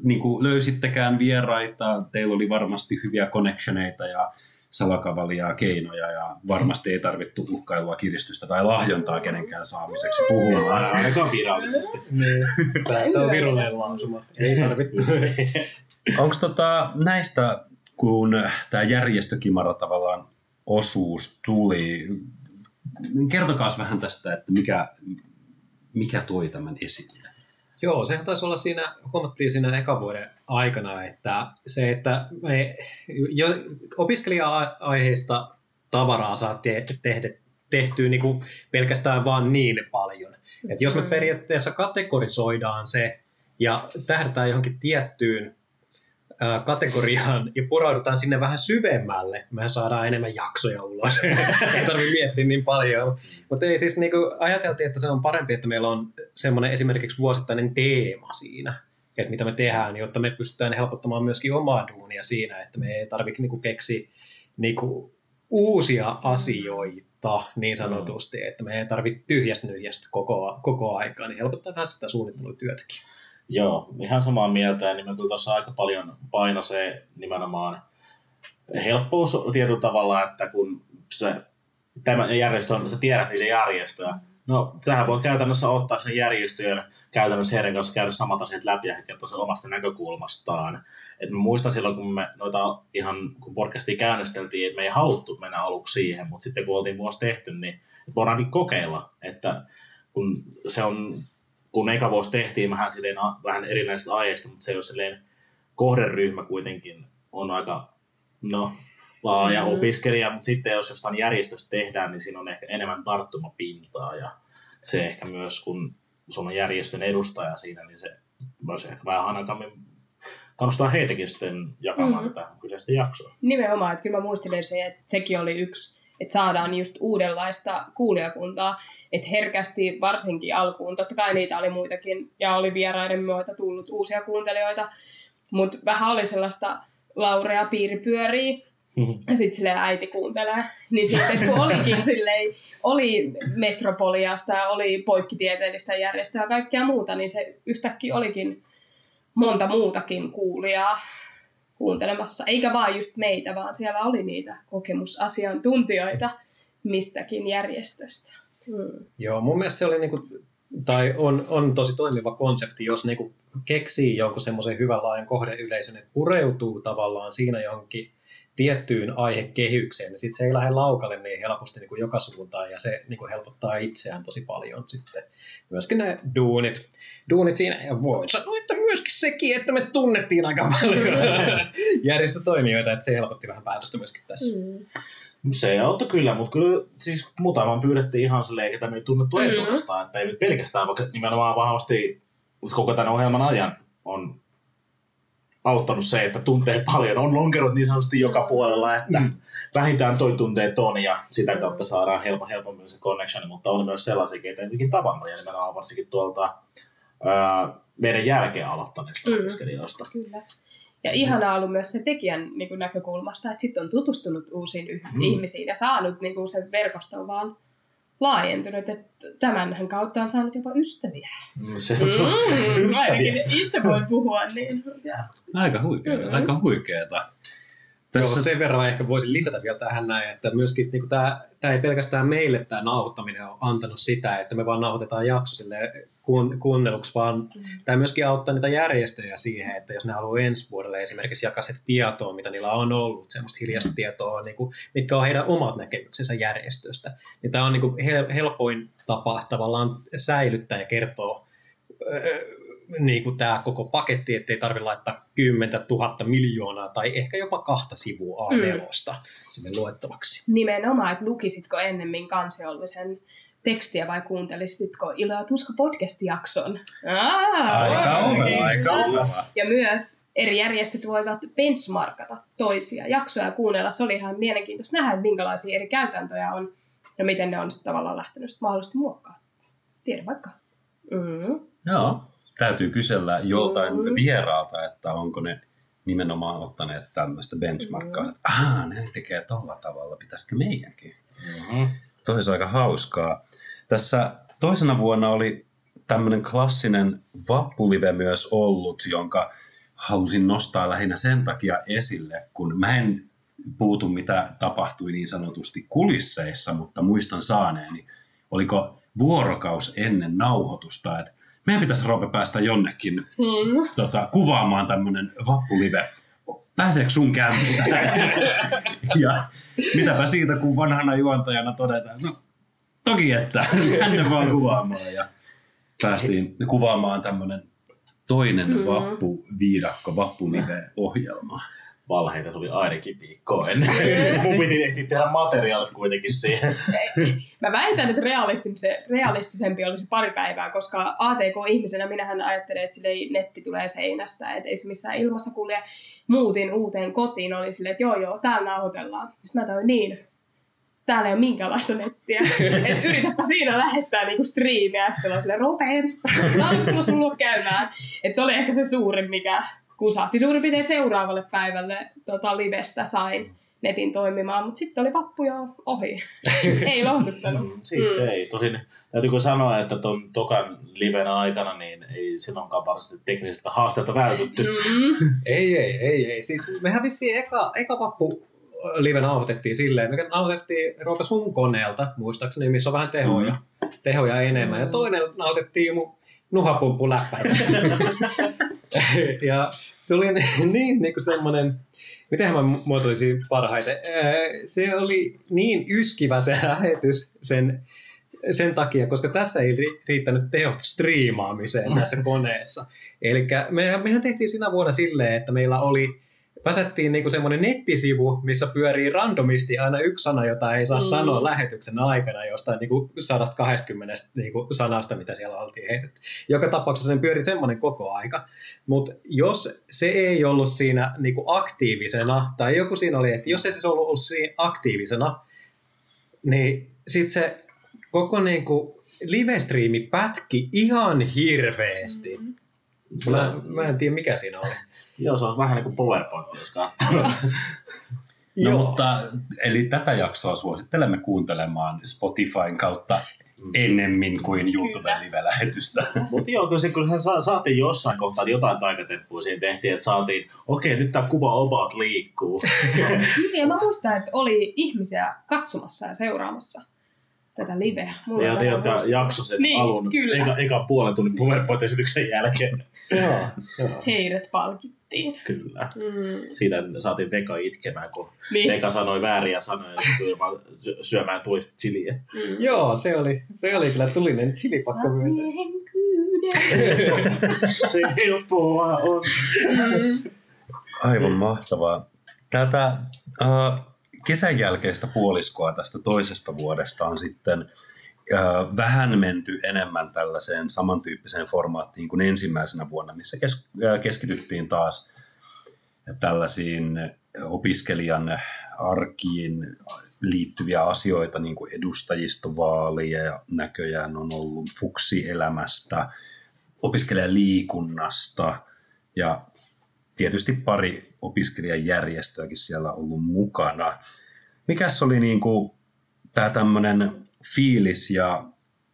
S4: niin kuin löysittekään vieraita, teillä oli varmasti hyviä connectioneita ja salakavalia keinoja ja varmasti ei tarvittu uhkailua, kiristystä tai lahjontaa kenenkään saamiseksi puhumaan.
S5: Ainakaan virallisesti. [LAUGHS]
S2: Niin. Tämä on virullinen lausuma. Ei tarvittu. [LAUGHS]
S4: Onko tota, näistä, kun tämä järjestökimara tavallaan osuus tuli, kertokaa vähän tästä, että mikä, mikä toi tämän esille?
S2: Joo, sehän taisi olla siinä, huomattiin siinä eka vuoden aikana, että se, että me jo opiskelija-aiheista tavaraa saa te- tehdä, tehtyä niin kuin pelkästään vaan niin paljon. Et jos me
S3: Mm.
S2: periaatteessa kategorisoidaan se ja tähdätään johonkin tiettyyn kategoriaan ja puraudutaan sinne vähän syvemmälle, me saadaan enemmän jaksoja ulos. [LAUGHS] ei tarvitse miettiä niin paljon. Mutta ei siis niinku, ajateltiin, että se on parempi, että meillä on semmoinen esimerkiksi vuosittainen teema siinä, että mitä me tehdään, jotta me pystytään helpottamaan myöskin omaa duunia siinä, että me ei tarvitse niinku keksiä niinku uusia asioita niin sanotusti, että me ei tarvitse tyhjästä nyhjästä koko, koko aikaa, niin helpottaa vähän sitä suunnittelutyötäkin.
S5: Joo, ihan samaa mieltä. Ja niin kyllä tuossa aika paljon paino se nimenomaan helppous tietyllä tavalla, että kun se, tämä järjestö on, sä tiedät niitä järjestöjä, no sähän voit käytännössä ottaa sen järjestöjen käytännössä heidän kanssa käydä samat asiat läpi ja he kertoo sen omasta näkökulmastaan. Et mä muistan silloin, kun me noita ihan, kun podcastia käynnisteltiin, että me ei haluttu mennä aluksi siihen, mutta sitten kun oltiin vuosi tehty, niin voidaan niin kokeilla, että kun se on kun eka vuosi tehtiin vähän, silleen, vähän erinäisistä aiheista, mutta se ei ole silleen, kohderyhmä kuitenkin on aika no, laaja
S3: Mm.
S5: mm. opiskelija, mutta sitten jos jostain järjestöstä tehdään, niin siinä on ehkä enemmän tarttumapintaa ja se ehkä myös, kun sun on järjestön edustaja siinä, niin se myös ehkä vähän hanakammin kannustaa heitäkin sitten jakamaan
S3: Mm.
S5: mm. tätä kyseistä jaksoa.
S3: Nimenomaan, että kyllä mä muistelen se, että sekin oli yksi, että saadaan just uudenlaista kuulijakuntaa, että herkästi varsinkin alkuun, totta kai niitä oli muitakin, ja oli vieraiden myötä tullut uusia kuuntelijoita, mutta vähän oli sellaista Laurea piiri pyörii, ja sitten silleen äiti kuuntelee. Niin sitten kun olikin [LAUGHS] silleen, oli Metropoliasta ja oli poikkitieteellistä järjestöä ja kaikkea muuta, niin se yhtäkkiä olikin monta muutakin kuulijaa kuuntelemassa. Eikä vaan just meitä, vaan siellä oli niitä kokemusasiantuntijoita mistäkin järjestöstä. Mm.
S2: Joo, mun mielestä se oli niinku, tai on, on tosi toimiva konsepti, jos niinku keksii jonkun semmoisen hyvän laajan kohdeyleisön, että pureutuu tavallaan siinä johonkin tiettyyn aihekehykseen, niin sitten se ei lähde laukalle niin helposti niin kuin joka suuntaan, ja se niin kuin helpottaa itseään tosi paljon sitten. Myöskin ne duunit, duunit siinä, ja voin sanoa, että myöskin sekin, että me tunnettiin aika paljon [LAUGHS] järjestötoimijoita, että se helpotti vähän päätöstä myöskin tässä.
S3: Mm.
S5: Se auttoi kyllä, mutta kyllä siis muutaman pyydettiin ihan silleen, ketä me ei tunnettu
S3: Mm.
S5: etuudestaan, että ei nyt pelkästään, vaikka nimenomaan vahvasti koko tämän ohjelman ajan on auttanut se, että tuntee paljon. On lonkerot niin sanotusti joka puolella, että mm. vähintään toi tuntee ton ja sitä kautta saadaan helppo, helpommin se connection, mutta on myös sellaisia, keitä ei jotenkin tavannut ja nimenomaan varsinkin tuolta ää, meidän jälkeen aloittaneista
S3: Mm.
S5: opiskelijoista.
S3: Kyllä. Ja ihanaa ollut myös se tekijän niin kuin näkökulmasta, että sitten on tutustunut uusiin
S5: Mm.
S3: ihmisiin ja saanut niin kuin, sen verkoston vaan laajentunut, että tämänhän kautta on saanut jopa ystäviä.
S5: Mm. Se,
S3: Mm, ainakin itse voin puhua niin. Ja.
S4: Aika huikeeta,
S3: Mm.
S4: aika huikeeta.
S2: Tässä... Joo, sen verran ehkä voisin lisätä vielä tähän näin, että myöskin niin tämä, tämä ei pelkästään meille tämä nauhoittaminen on antanut sitä, että me vaan nauhoitetaan jakso sille kuun, kuunneluksi, vaan mm. tämä myöskin auttaa niitä järjestöjä siihen, että jos ne haluaa ensi vuodelle esimerkiksi jakaa sitä tietoa, mitä niillä on ollut, semmoista hiljaista tietoa, niin kuin, mitkä on heidän omat näkemyksensä järjestöstä, niin tämä on niin kuin helpoin tapa tavallaan säilyttää ja kertoa niin kuin tämä koko paketti, ettei tarvitse laittaa 10 000 miljoonaa tai ehkä jopa kahta sivua A4 mm. sinne luettavaksi.
S3: Nimenomaan, että lukisitko ennemmin kansiollisen tekstiä vai kuuntelisitko Ilo ja Tuska podcast-jakson?
S4: Aa, aika hyvä, aika hyvä.
S3: Ja myös eri järjestöt voivat benchmarkata toisia jaksoja ja kuunnella. Se oli ihan mielenkiintoista nähdä, että minkälaisia eri käytäntöjä on ja miten ne on sitten tavallaan lähtenyt sitten mahdollisesti muokkaa. Tiedä vaikka.
S4: Mm. Joo täytyy kysellä joltain mm. vieraalta, että onko ne nimenomaan ottaneet tämmöistä benchmarkkaa, mm. että aah, ne tekee tolla tavalla, pitäisikö meidänkin? Mm-hmm. Toi olisi aika hauskaa. Tässä toisena vuonna oli tämmöinen klassinen vappulive myös ollut, jonka halusin nostaa lähinnä sen takia esille, kun mä en puutu mitä tapahtui niin sanotusti kulisseissa, mutta muistan saaneeni, oliko vuorokaus ennen nauhoitusta, että meidän pitäisi Roope päästä jonnekin mm. tota, kuvaamaan tämmöinen vappulive. Pääseekö sun käyntiin? [LAUGHS] ja mitäpä siitä, kun vanhana juontajana todetaan, no toki, että tänne vaan kuvaamaan. Ja päästiin kuvaamaan tämmöinen toinen mm. vappuviidakko, vappulive-ohjelma
S5: valheita, se oli ainakin viikko ennen. Mun piti ehtiä tehdä materiaalit kuitenkin siihen.
S3: Mä väitän, että realistisempi olisi pari päivää, koska ATK-ihmisenä minähän ajattelen, että sille netti tulee seinästä, että ei se missään ilmassa kulje. Muutin uuteen kotiin, oli silleen, että joo joo, täällä nauhoitellaan. Sitten mä toin niin, täällä ei ole minkäänlaista nettiä. [LAUGHS] että yritäpä siinä lähettää niinku striimiä, ja sitten on silleen, on sulla käymään. Että se oli ehkä se suurin, mikä kusahti suurin piirtein seuraavalle päivälle tota, livestä sain netin toimimaan, mutta sitten oli vappu jo ohi. [LAUGHS] ei lohduttanut. Mm,
S5: sitten mm. ei. Tosin täytyykö sanoa, että tuon tokan liven aikana niin ei silloinkaan varsinaisesti teknisestä haasteelta vältytty. Mm. [LAUGHS]
S2: ei, ei, ei, ei. Siis mehän vissiin eka, eka vappu live nauhoitettiin silleen, me nauhoitettiin Roope sun koneelta, muistaakseni, missä on vähän tehoja, mm. tehoja enemmän. Ja toinen nauhoitettiin mun nuhapumppu läppäitä. [LAUGHS] ja se oli [LAUGHS] niin, niin kuin semmoinen, miten mä muotoisin parhaiten, se oli niin yskivä se lähetys sen, sen takia, koska tässä ei riittänyt tehot striimaamiseen tässä koneessa. Eli me, mehän tehtiin siinä vuonna silleen, että meillä oli pääsettiin niinku semmoinen nettisivu, missä pyörii randomisti aina yksi sana, jota ei saa mm. sanoa lähetyksen aikana jostain niinku 120 niinku sanasta, mitä siellä oltiin heitetty. Joka tapauksessa sen pyöri semmoinen koko aika. Mutta jos se ei ollut siinä niinku aktiivisena, tai joku siinä oli, että jos se siis ollut, ollut siinä aktiivisena, niin sitten se koko niinku live-striimi pätki ihan hirveästi. Mm. Mä, mä en tiedä, mikä siinä oli.
S5: Joo, se on vähän niin kuin PowerPoint, jos katsoo.
S4: No joo. mutta, eli tätä jaksoa suosittelemme kuuntelemaan Spotifyn kautta ennemmin kuin YouTube live-lähetystä.
S5: Mutta joo, kyllä, se, kyllä sa- saatiin jossain kohtaa jotain taikatemppuja siinä tehtiin, että saatiin, okei, nyt tämä kuva about liikkuu. [LAUGHS]
S3: ja mä muistan, että oli ihmisiä katsomassa ja seuraamassa tätä liveä.
S5: Mulla ja te, jotka jakso sen niin, alun kyllä. eka, eka puolen tunnin PowerPoint-esityksen jälkeen. [LAUGHS]
S3: joo, joo. Heidät palkittiin.
S5: Kyllä. Mm. Siitä saatiin Veka itkemään, kun niin. Veka sanoi vääriä sanoja syömään tulista chiliä.
S2: Mm. Joo, se oli, se oli kyllä tulinen chilipakko myötä. [LAUGHS]
S5: se helppoa on.
S4: Mm. Aivan mahtavaa. Tätä uh, kesän jälkeistä puoliskoa tästä toisesta vuodesta on sitten vähän menty enemmän tällaiseen samantyyppiseen formaattiin kuin ensimmäisenä vuonna, missä keskityttiin taas tällaisiin opiskelijan arkiin liittyviä asioita, niin kuin edustajistovaaleja ja näköjään on ollut fuksielämästä, opiskelijaliikunnasta ja tietysti pari opiskelijajärjestöäkin siellä ollut mukana. Mikäs oli niin kuin tämä tämmöinen fiilis ja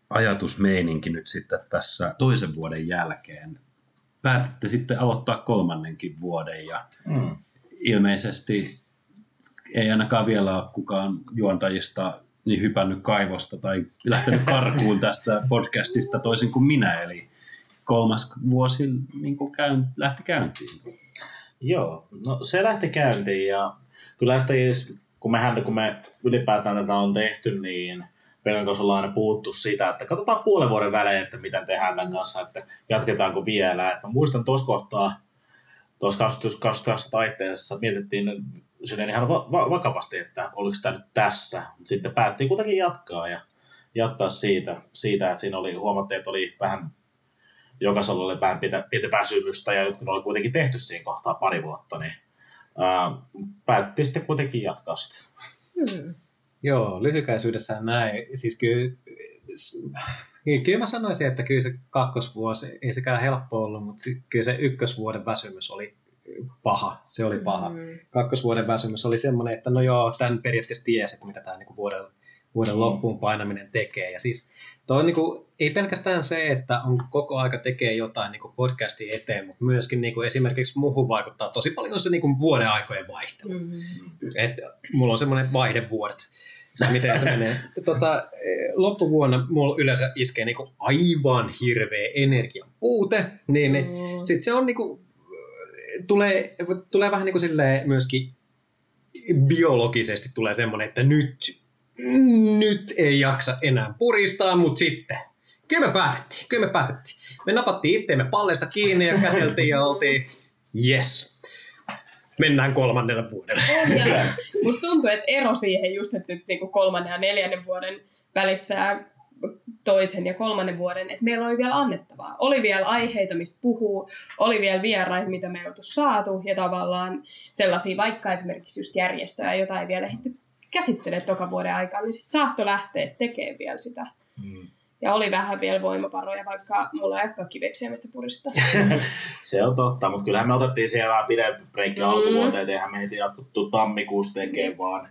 S4: ajatusmeininki nyt sitten tässä toisen vuoden jälkeen? Päätitte sitten aloittaa kolmannenkin vuoden ja mm. ilmeisesti ei ainakaan vielä ole kukaan juontajista niin hypännyt kaivosta tai lähtenyt karkuun [LAUGHS] tästä podcastista toisin kuin minä, eli kolmas vuosi niin kuin käyn, lähti käyntiin.
S5: Joo, no se lähti käyntiin ja kyllä sitä edes, kun, mehän, kun me ylipäätään tätä on tehty, niin Pekan kanssa ollaan aina puhuttu sitä, että katsotaan puolen vuoden välein, että miten tehdään tämän kanssa, että jatketaanko vielä. Et mä muistan tuossa kohtaa, tuossa 2020 taiteessa mietittiin silleen ihan va- va- vakavasti, että oliko tämä nyt tässä. Mut sitten päättiin kuitenkin jatkaa ja jatkaa siitä, siitä että siinä oli, huomattiin, että oli vähän jokaisella oli vähän pientä, pientä väsymystä ja nyt kun oli kuitenkin tehty siinä kohtaa pari vuotta, niin ää, päätettiin sitten kuitenkin jatkaa sitä.
S3: Hmm.
S2: Joo, lyhykäisyydessään näin. Siis kyllä, kyllä mä sanoisin, että kyllä se kakkosvuosi ei sekään helppo ollut, mutta kyllä se ykkösvuoden väsymys oli paha. Se oli paha.
S3: Mm.
S2: Kakkosvuoden väsymys oli semmoinen, että no joo, tämän periaatteessa tiesi, että mitä tämä niinku vuoden, vuoden
S5: Mm.
S2: loppuun painaminen tekee. Ja siis toi on niinku, ei pelkästään se, että on koko aika tekee jotain niinku podcastin eteen, mutta myöskin niinku esimerkiksi muuhun vaikuttaa tosi paljon se niinku vuoden aikojen vaihtelu
S3: Mm.
S2: että mulla on semmoinen vaihdevuodet. Miten se menee. [LAUGHS] Tota, eh, loppuvuonna mulla yleensä iskee niinku aivan hirveä energian puute, niin mm. Sitten se on niinku, tulee, tulee vähän niinku silleen myöskin biologisesti tulee semmoinen, että nyt, nyt ei jaksa enää puristaa, mutta sitten kyllä me päätettiin, kyllä me päätettiin. Me napattiin itteemme pallesta kiinni ja käteltiin ja oltiin, yes, mennään kolmannelle vuodelle.
S3: Ja musta tuntuu, että ero siihen just, että nyt niinku kolmannen ja neljännen vuoden välissä toisen ja kolmannen vuoden, että meillä oli vielä annettavaa. Oli vielä aiheita, mistä puhuu, oli vielä vieraita, mitä me ei oltu saatu, ja tavallaan sellaisia, vaikka esimerkiksi just järjestöjä, jota ei vielä ehditty käsittelee toka vuoden aikaa, niin sitten saattoi lähteä tekemään vielä sitä.
S5: Mm.
S3: Ja oli vähän vielä voimavaroja, vaikka mulla ei ole kaikki veksiä, mistä puristaa. [LAUGHS]
S5: Se on totta, mutta kyllähän me otettiin siellä vähän pidempi breikki
S3: Mm.
S5: mm. alkuvuoteen, et eihän me heti jatkuttu tammikuussa tekemään, vaan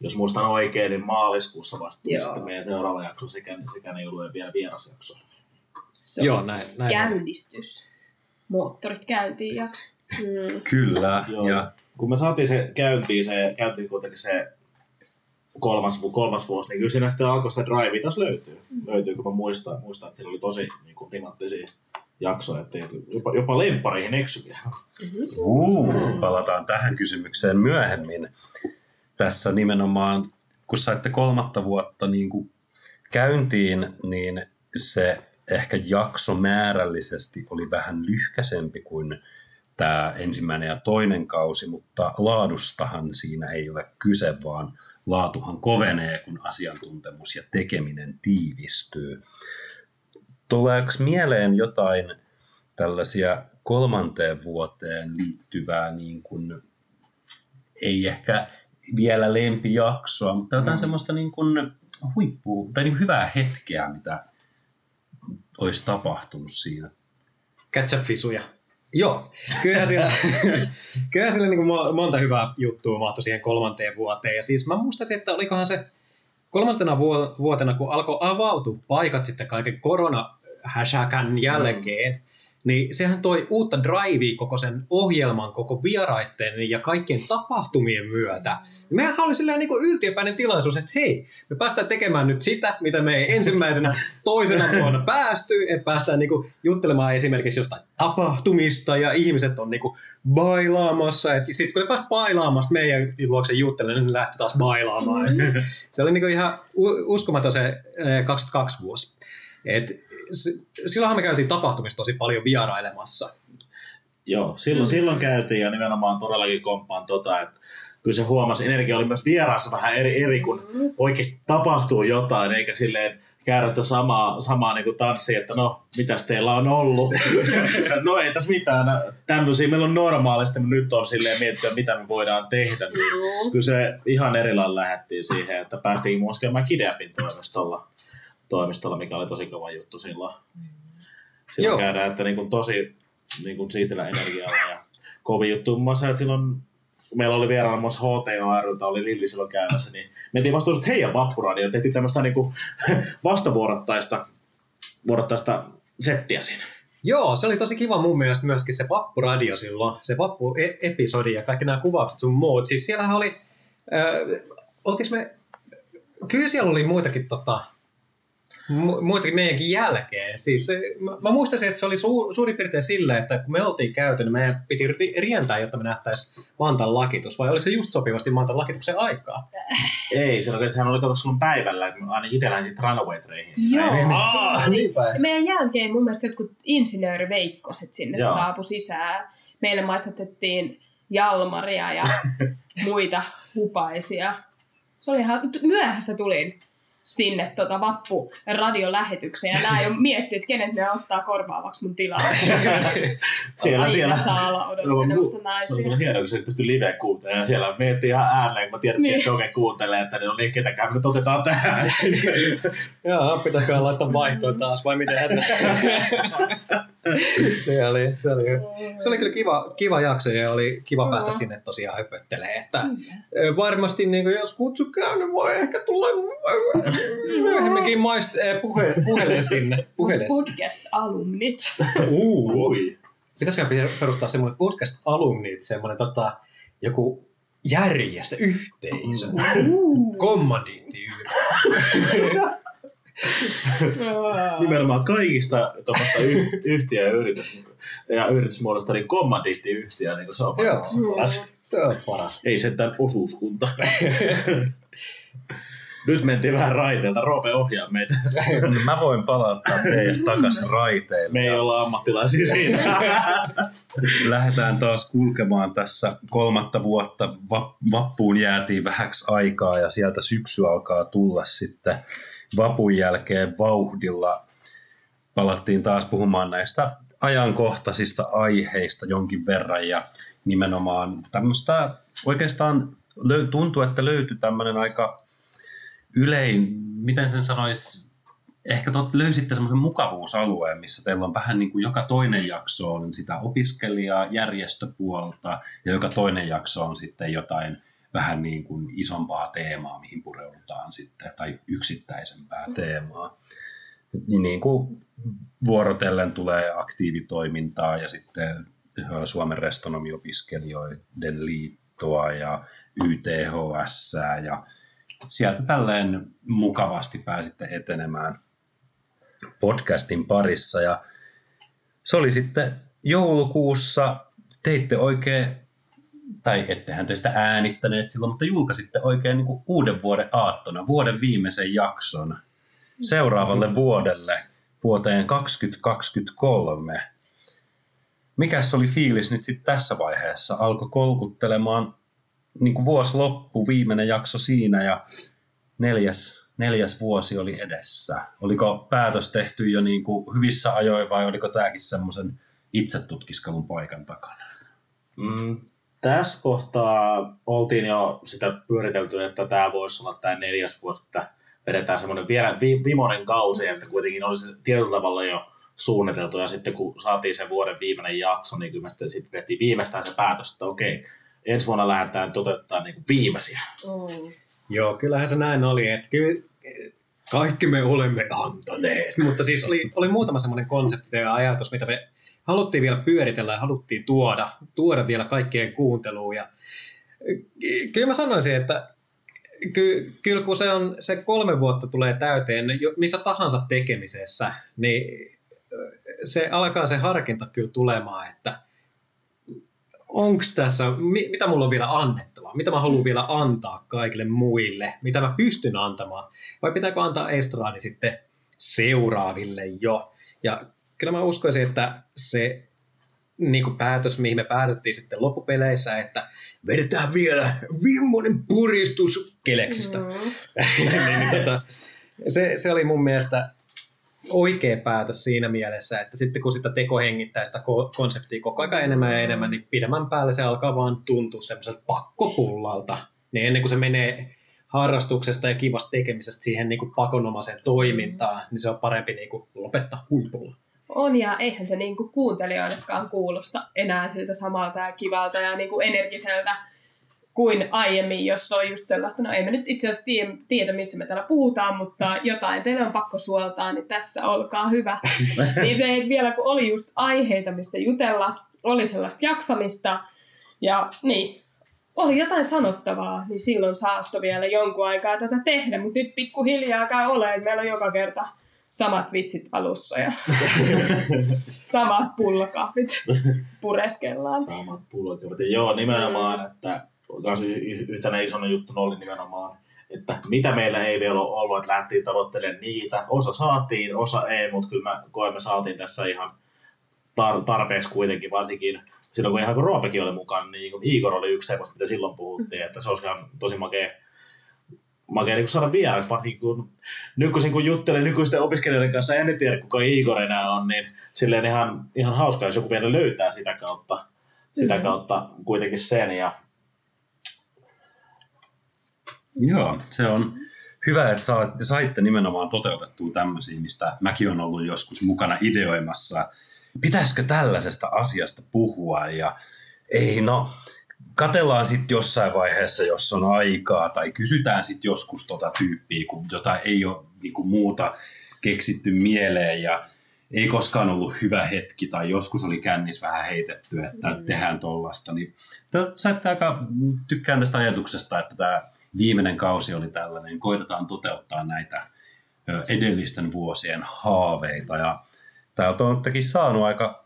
S5: jos muistan oikein, niin maaliskuussa vasta sitten meidän seuraava jakso, sekä, sekä ei ollut vielä vierasjakso.
S3: Se on
S2: Joo, näin, näin
S3: käynnistys. Moottorit käyntiin jakso. Mm.
S4: Kyllä,
S5: Joo.
S4: ja
S5: Kun me saatiin se käyntiin, se käyntiin kuitenkin se kolmas, kolmas vuosi, niin kyllä siinä sitten alkoi sitä drive taas löytyy. Löytyy, kun mä muistan, muistan että siinä oli tosi niin kuin, timanttisia jaksoja, että jopa, jopa lemppareihin eksyviä.
S4: uu, palataan tähän kysymykseen myöhemmin. Tässä nimenomaan, kun saitte kolmatta vuotta niin kuin käyntiin, niin se ehkä jakso määrällisesti oli vähän lyhkäsempi kuin tämä ensimmäinen ja toinen kausi, mutta laadustahan siinä ei ole kyse, vaan laatuhan kovenee, kun asiantuntemus ja tekeminen tiivistyy. Tuleeko mieleen jotain tällaisia kolmanteen vuoteen liittyvää, niin kuin, ei ehkä vielä lempijaksoa, mutta jotain mm. semmoista niin kuin huippua, tai niin hyvää hetkeä, mitä olisi tapahtunut siinä.
S2: Ketchup-fisuja. Joo, kyllähän siellä, [LAUGHS] kyllähän siellä niin kuin monta hyvää juttua mahtui siihen kolmanteen vuoteen. Ja siis mä muistaisin, että olikohan se kolmantena vuo- vuotena, kun alkoi avautua paikat sitten kaiken korona-häsäkän jälkeen, niin sehän toi uutta drivea koko sen ohjelman, koko vieraitten ja kaikkien tapahtumien myötä. Mehän oli silleen niin yltiöpäinen tilaisuus, että hei, me päästään tekemään nyt sitä, mitä me ei ensimmäisenä [LAUGHS] toisena vuonna päästy, että päästään niin juttelemaan esimerkiksi jostain tapahtumista ja ihmiset on niin bailaamassa. Sitten kun ne pääsivät bailaamasta meidän luokse juttelemaan, niin ne lähti taas bailaamaan. Et se oli niin ihan u- uskomaton se eh, 22 vuosi. Et silloinhan me käytiin tapahtumista tosi paljon vierailemassa.
S5: Joo, silloin, mm. silloin käytiin ja nimenomaan todellakin komppaan tota, että kyllä se huomasi, energia oli myös vieraassa vähän eri, eri kun oikeasti tapahtuu jotain, eikä silleen käydä sitä samaa, samaa niin kuin tanssia, että no, mitäs teillä on ollut? [LAUGHS] no ei tässä mitään, tämmöisiä meillä on normaalisti, mutta nyt on silleen miettiä, mitä me voidaan tehdä. Niin
S3: Mm.
S5: kyllä se ihan eri lailla lähdettiin siihen, että päästiin käymään Kideapin toimistolla, toimistolla, mikä oli tosi kova juttu silloin. Silloin
S2: Joo.
S5: käydään, että niin kuin tosi niin kuin siistillä energialla ja kovin juttu. Muun muassa, että silloin kun meillä oli vieraana muassa ryltä, oli Lilli silloin käymässä, niin mentiin vastuun, että heidän vappuradio tehtiin tämmöistä niin kuin [LAUGHS] vastavuorottaista vuorottaista settiä siinä.
S2: Joo, se oli tosi kiva mun mielestä myöskin se vappuradio silloin, se vappu-episodi ja kaikki nämä kuvaukset sun muut. Siis siellähän oli Öö, oltiinko me... Kyllä siellä oli muitakin, tota, mu- muitakin meidänkin jälkeen. Siis, se- mä, mä muistaisin, että se oli su, suurin piirtein silleen, että kun me oltiin käyty, niin meidän piti ri- rientää, jotta me nähtäisiin Mantan lakitus. Vai oliko se just sopivasti Mantan lakituksen aikaa? [LAUGHS]
S5: Ei, se oli, että hän oli kato silloin päivällä, aina itse lähdin sitten runaway-treihin.
S3: Joo.
S2: Ah, niinpä.
S3: Ja meidän jälkeen mun mielestä jotkut insinööriveikkoset sinne
S5: Joo.
S3: saapu sisään. Meille maistatettiin Jalmaria ja [LAUGHS] muita hupaisia. Se oli ihan myöhässä tulin sinne tota vappu radiolähetykseen ja nämä jo miettii, että kenet ne ottaa korvaavaksi mun tilaa. [LAUGHS]
S5: Siellä, siellä.
S3: saala odottelemassa
S5: Se oli
S3: naisia.
S5: kyllä hienoa, kun se pystyi live kuuntelemaan. Ja siellä miettii ihan ääneen, kun mä tiedettiin,
S3: Niin.
S5: että Doge kuuntelee, että no niin, ketäkään me nyt otetaan tähän.
S2: Joo, pitäisikö laittaa vaihtoon taas vai miten [LAUGHS] se oli, se oli, se oli kyllä kiva, kiva jakso ja oli kiva päästä
S3: Mm.
S2: sinne tosiaan höpöttelemään. Että ö, varmasti niin kuin, jos kutsu käy, niin voi ehkä tulla myöhemminkin maist, puhe, puhelee sinne. Puhelee.
S3: Podcast-alumnit.
S2: Uh.
S5: Ui.
S2: Pitäisikö perustaa semmoinen podcast-alumnit, semmoinen tota, joku järjestö, yhteisö,
S3: Uh. [LAUGHS]
S5: Nimenomaan kaikista tuommoista y- yhtiö- ja, yritys, ja yritysmuodosta, niin kommandiittiyhtiö, niin kuin se on
S2: Joo.
S5: varmasti se paras.
S2: Se on paras.
S5: Ei sentään osuuskunta. Nyt mentiin vähän raiteilta. Roope ohjaa meitä.
S4: Mä voin palauttaa teidät takaisin raiteille.
S5: Me ei olla ammattilaisia siinä.
S4: Lähdetään taas kulkemaan tässä kolmatta vuotta. Va- Vappuun jäätiin vähäksi aikaa ja sieltä syksy alkaa tulla sitten vapun jälkeen vauhdilla. Palattiin taas puhumaan näistä ajankohtaisista aiheista jonkin verran ja nimenomaan tämmöistä oikeastaan löy- tuntuu, että löytyi tämmöinen aika ylein, miten sen sanoisi, ehkä te löysitte semmoisen mukavuusalueen, missä teillä on vähän niin kuin joka toinen jakso on sitä opiskelijaa, järjestöpuolta ja joka toinen jakso on sitten jotain vähän niin kuin isompaa teemaa, mihin pureudutaan sitten, tai yksittäisempää teemaa. Niin, niin kuin vuorotellen tulee aktiivitoimintaa ja sitten Suomen restonomiopiskelijoiden liittoa ja YTHS ja sieltä tälleen mukavasti pääsitte etenemään podcastin parissa. Ja se oli sitten joulukuussa, teitte oikein, tai ettehän te sitä äänittäneet silloin, mutta julkaisitte oikein niin kuin uuden vuoden aattona, vuoden viimeisen jakson seuraavalle vuodelle, vuoteen 2023. Mikäs oli fiilis nyt sitten tässä vaiheessa? Alkoi kolkuttelemaan niin kuin vuosi loppu, viimeinen jakso siinä ja neljäs, neljäs vuosi oli edessä. Oliko päätös tehty jo niin kuin hyvissä ajoin vai oliko tämäkin semmoisen itsetutkiskelun paikan takana?
S5: Mm, tässä kohtaa oltiin jo sitä pyöritelty, että tämä voisi olla tämä neljäs vuosi, että vedetään semmoinen vielä vi- viimeinen kausi, että kuitenkin olisi tietyllä tavalla jo suunniteltu. Ja sitten kun saatiin se vuoden viimeinen jakso, niin kyllä me sitten, sitten tehtiin viimeistään se päätös, että okei, ensi vuonna lähdetään toteuttaa niin kuin viimeisiä.
S3: Mm.
S2: Joo, kyllähän se näin oli, että kyllä kaikki me olemme antaneet. Mutta siis oli, oli muutama semmoinen konsepti ja ajatus, mitä me haluttiin vielä pyöritellä ja haluttiin tuoda, tuoda vielä kaikkien kuunteluun. Ja kyllä mä sanoisin, että ky, kyllä kun se, on, se kolme vuotta tulee täyteen missä tahansa tekemisessä, niin se alkaa se harkinta kyllä tulemaan, että onko tässä, mi, mitä mulla on vielä annettavaa, mitä mä haluan vielä antaa kaikille muille, mitä mä pystyn antamaan, vai pitääkö antaa estraadi sitten seuraaville jo. Ja kyllä mä uskoisin, että se niin kuin päätös, mihin me päädyttiin sitten loppupeleissä, että vedetään vielä viimeinen puristus Keleksistä.
S3: Mm. [LAUGHS]
S2: niin, niin, tota, se, se oli mun mielestä oikea päätös siinä mielessä, että sitten kun sitä teko hengittää sitä ko- konseptia koko ajan enemmän ja enemmän, niin pidemmän päälle se alkaa vaan tuntua semmoiselta pakkopullalta. Niin ennen kuin se menee harrastuksesta ja kivasta tekemisestä siihen niin kuin pakonomaiseen toimintaan, niin se on parempi niin kuin lopettaa huipulla.
S3: On ja eihän se niinku kuuntelijoillekaan kuulosta enää siltä samalta ja kivalta ja niinku energiseltä kuin aiemmin, jos on just sellaista, no ei me nyt itse asiassa tiedä, tiedä mistä me täällä puhutaan, mutta jotain teillä on pakko suoltaa, niin tässä olkaa hyvä. [LAUGHS] niin se ei vielä kun oli just aiheita, mistä jutella, oli sellaista jaksamista ja niin, oli jotain sanottavaa, niin silloin saattoi vielä jonkun aikaa tätä tehdä, mutta nyt pikkuhiljaa käy ole, että meillä on joka kerta samat vitsit alussa ja [LAUGHS] samat pullokahvit pureskellaan.
S5: Samat pullokavat. Ja joo, nimenomaan, että yhtenä isona juttuna oli nimenomaan, että mitä meillä ei vielä ole ollut, että lähdettiin tavoittelemaan niitä. Osa saatiin, osa ei, mutta kyllä mä me saatiin tässä ihan tar- tarpeeksi kuitenkin, varsinkin silloin kun ihan kun Roopekin oli mukana, niin Igor oli yksi semmoista, mitä silloin puhuttiin, että se olisi ihan tosi makea, makea niin saada vieraksi, varsinkin kun nykyisin kun juttelin nykyisten opiskelijoiden kanssa, en tiedä kuka Igor enää on, niin silleen ihan, ihan hauska, jos joku vielä löytää sitä kautta, sitä
S3: Mm.
S5: kautta kuitenkin sen. Ja
S4: Joo, se on hyvä, että saitte nimenomaan toteutettua tämmöisiä, mistä mäkin olen ollut joskus mukana ideoimassa. Pitäisikö tällaisesta asiasta puhua? Ja ei, no, katellaan sitten jossain vaiheessa, jos on aikaa, tai kysytään sitten joskus tota tyyppiä, kun jotain ei ole niinku muuta keksitty mieleen, ja ei koskaan ollut hyvä hetki, tai joskus oli kännis vähän heitetty, että
S3: Mm.
S4: tehdään tollasta, niin te saitte aika, tykkään tästä ajatuksesta, että tämä viimeinen kausi oli tällainen, koitetaan toteuttaa näitä edellisten vuosien haaveita, ja täältä on saanut aika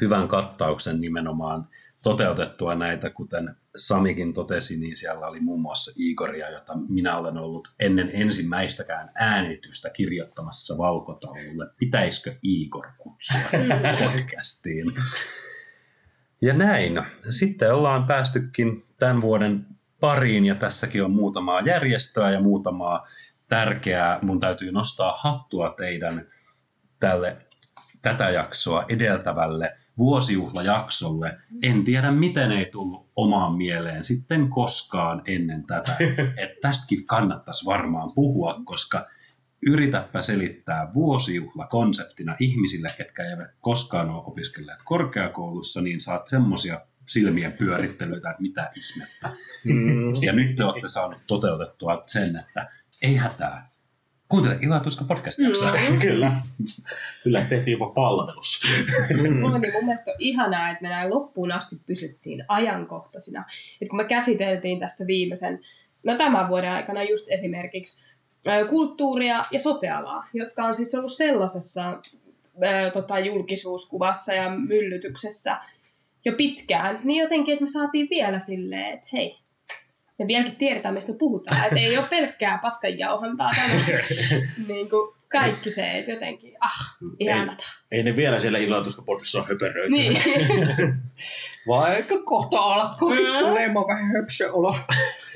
S4: hyvän kattauksen nimenomaan toteutettua näitä, kuten Samikin totesi, niin siellä oli muun muassa Igoria, jota minä olen ollut ennen ensimmäistäkään äänitystä kirjoittamassa valkotaululle. Pitäisikö Igor kutsua podcastiin? Ja näin. Sitten ollaan päästykin tämän vuoden pariin ja tässäkin on muutamaa järjestöä ja muutamaa tärkeää. Mun täytyy nostaa hattua teidän tälle tätä jaksoa edeltävälle vuosijuhlajaksolle. En tiedä, miten ei tullut omaan mieleen sitten koskaan ennen tätä. [LAUGHS] Että tästäkin kannattaisi varmaan puhua, koska yritäpä selittää vuosijuhla konseptina ihmisille, ketkä eivät koskaan ole opiskelleet korkeakoulussa, niin saat semmoisia silmien pyörittelyitä, että mitä ihmettä.
S5: mm,
S4: Ja nyt te olette saanut toteutettua sen, että ei hätää. Kuuntele Ilatuska podcast-jaksoa.
S3: Mm.
S5: kyllä. Kyllä tehtiin jopa palvelus.
S3: No, niin mun mielestä on ihanaa, että me näin loppuun asti pysyttiin ajankohtaisina. Et kun me käsiteltiin tässä viimeisen, no tämän vuoden aikana just esimerkiksi kulttuuria ja sotealaa, jotka on siis ollut sellaisessa ö, tota, julkisuuskuvassa ja myllytyksessä jo pitkään, niin jotenkin, että me saatiin vielä silleen, että hei, me vieläkin tiedetään, mistä puhutaan. Että ei ole pelkkää paskanjauhantaa tämä. [LAUGHS] niin kuin kaikki se, että jotenkin, ah, ihanata.
S5: Ei ne vielä siellä ilmoituskapodissa ole höperöitä.
S3: Niin. [LAUGHS]
S2: Vaikka kohta alkaa
S3: Mm.
S2: tulemaan vähän höpsö olo.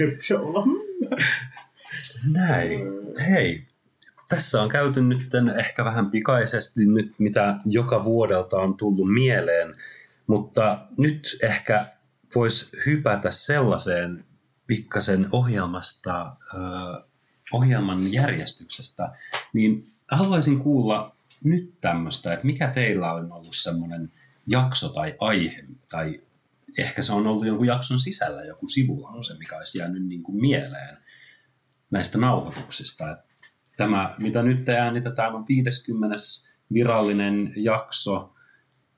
S5: Höpsöllä.
S4: Näin. Hei, tässä on käyty nyt ehkä vähän pikaisesti nyt, mitä joka vuodelta on tullut mieleen, mutta nyt ehkä voisi hypätä sellaiseen pikkasen ohjelmasta, ohjelman järjestyksestä, niin haluaisin kuulla nyt tämmöistä, että mikä teillä on ollut semmoinen jakso tai aihe, tai ehkä se on ollut jonkun jakson sisällä joku sivulause, mikä olisi jäänyt niin kuin mieleen näistä nauhoituksista. Et Tämä, mitä nyt te äänitetään, on 50. virallinen jakso,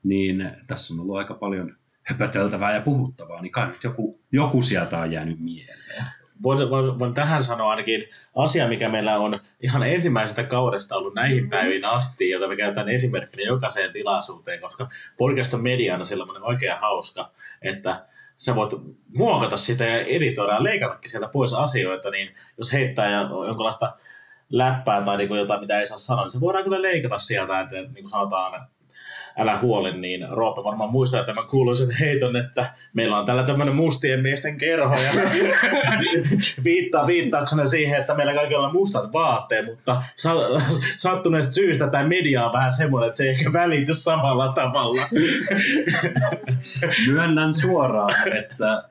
S4: niin tässä on ollut aika paljon höpöteltävää ja puhuttavaa, niin kai nyt joku, joku sieltä on jäänyt mieleen.
S5: Voin, voin, voin tähän sanoa ainakin asia, mikä meillä on ihan ensimmäisestä kaudesta ollut näihin päiviin asti, jota me käytetään esimerkkinä jokaiseen tilaisuuteen, koska podcast on mediana sellainen oikein hauska, että sä voit muokata sitä ja editoida ja leikatakin sieltä pois asioita, niin jos heittää ja jonkinlaista läppää tai niin jotain, mitä ei saa sanoa, niin se voidaan kyllä leikata sieltä, että niin kuin sanotaan, älä huoli, niin Roope varmaan muistaa tämän kuuluisen heiton, että meillä on täällä tämmöinen mustien miesten kerho ja [LAUGHS] viittaa viittauksena siihen, että meillä kaikilla on mustat vaatteet, mutta sa- sattuneesta syystä tämä media on vähän semmoinen, että se ei ehkä välity samalla tavalla.
S4: Myönnän suoraan, että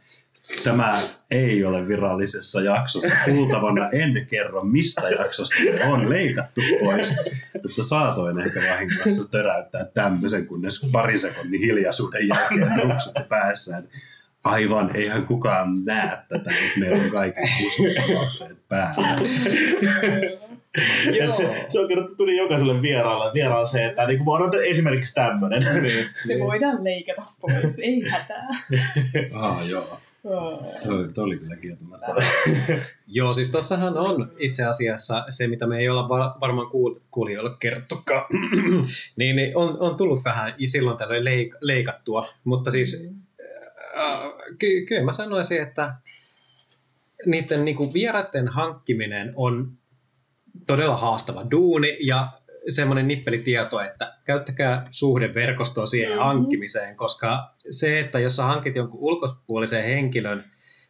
S4: tämä ei ole virallisessa jaksossa kuultavana. En kerro, mistä jaksosta se on leikattu pois. Mutta saatoin ehkä vahingossa töräyttää tämmöisen, kunnes pari sekunnin hiljaisuuden jälkeen ruksutti päässään. Aivan, eihän kukaan näe tätä, että meillä on kaikki mustat vaatteet päällä.
S5: Et se, se on kyllä tuli jokaiselle vieraalle, vieraan se, että niin voidaan esimerkiksi tämmöinen. Niin.
S3: Se voidaan leikata pois, ei hätää. [LAUGHS]
S4: Ah, joo. Toi, toi oli kyllä kieltämättä.
S2: Joo, siis tossahan on itse asiassa se, mitä me ei olla va- varmaan kuul- kuulijoille kerrottukaan, [CLEARS THROAT] niin, niin on, on tullut vähän silloin tällöin leik- leikattua, mutta siis äh, ky- kyllä mä sanoisin, että niiden niinku vieraiden hankkiminen on todella haastava duuni ja semmoinen nippelitieto, että käyttäkää suhdeverkostoa siihen
S3: Mhm.
S2: hankkimiseen, koska se, että jos sä hankit jonkun ulkopuolisen henkilön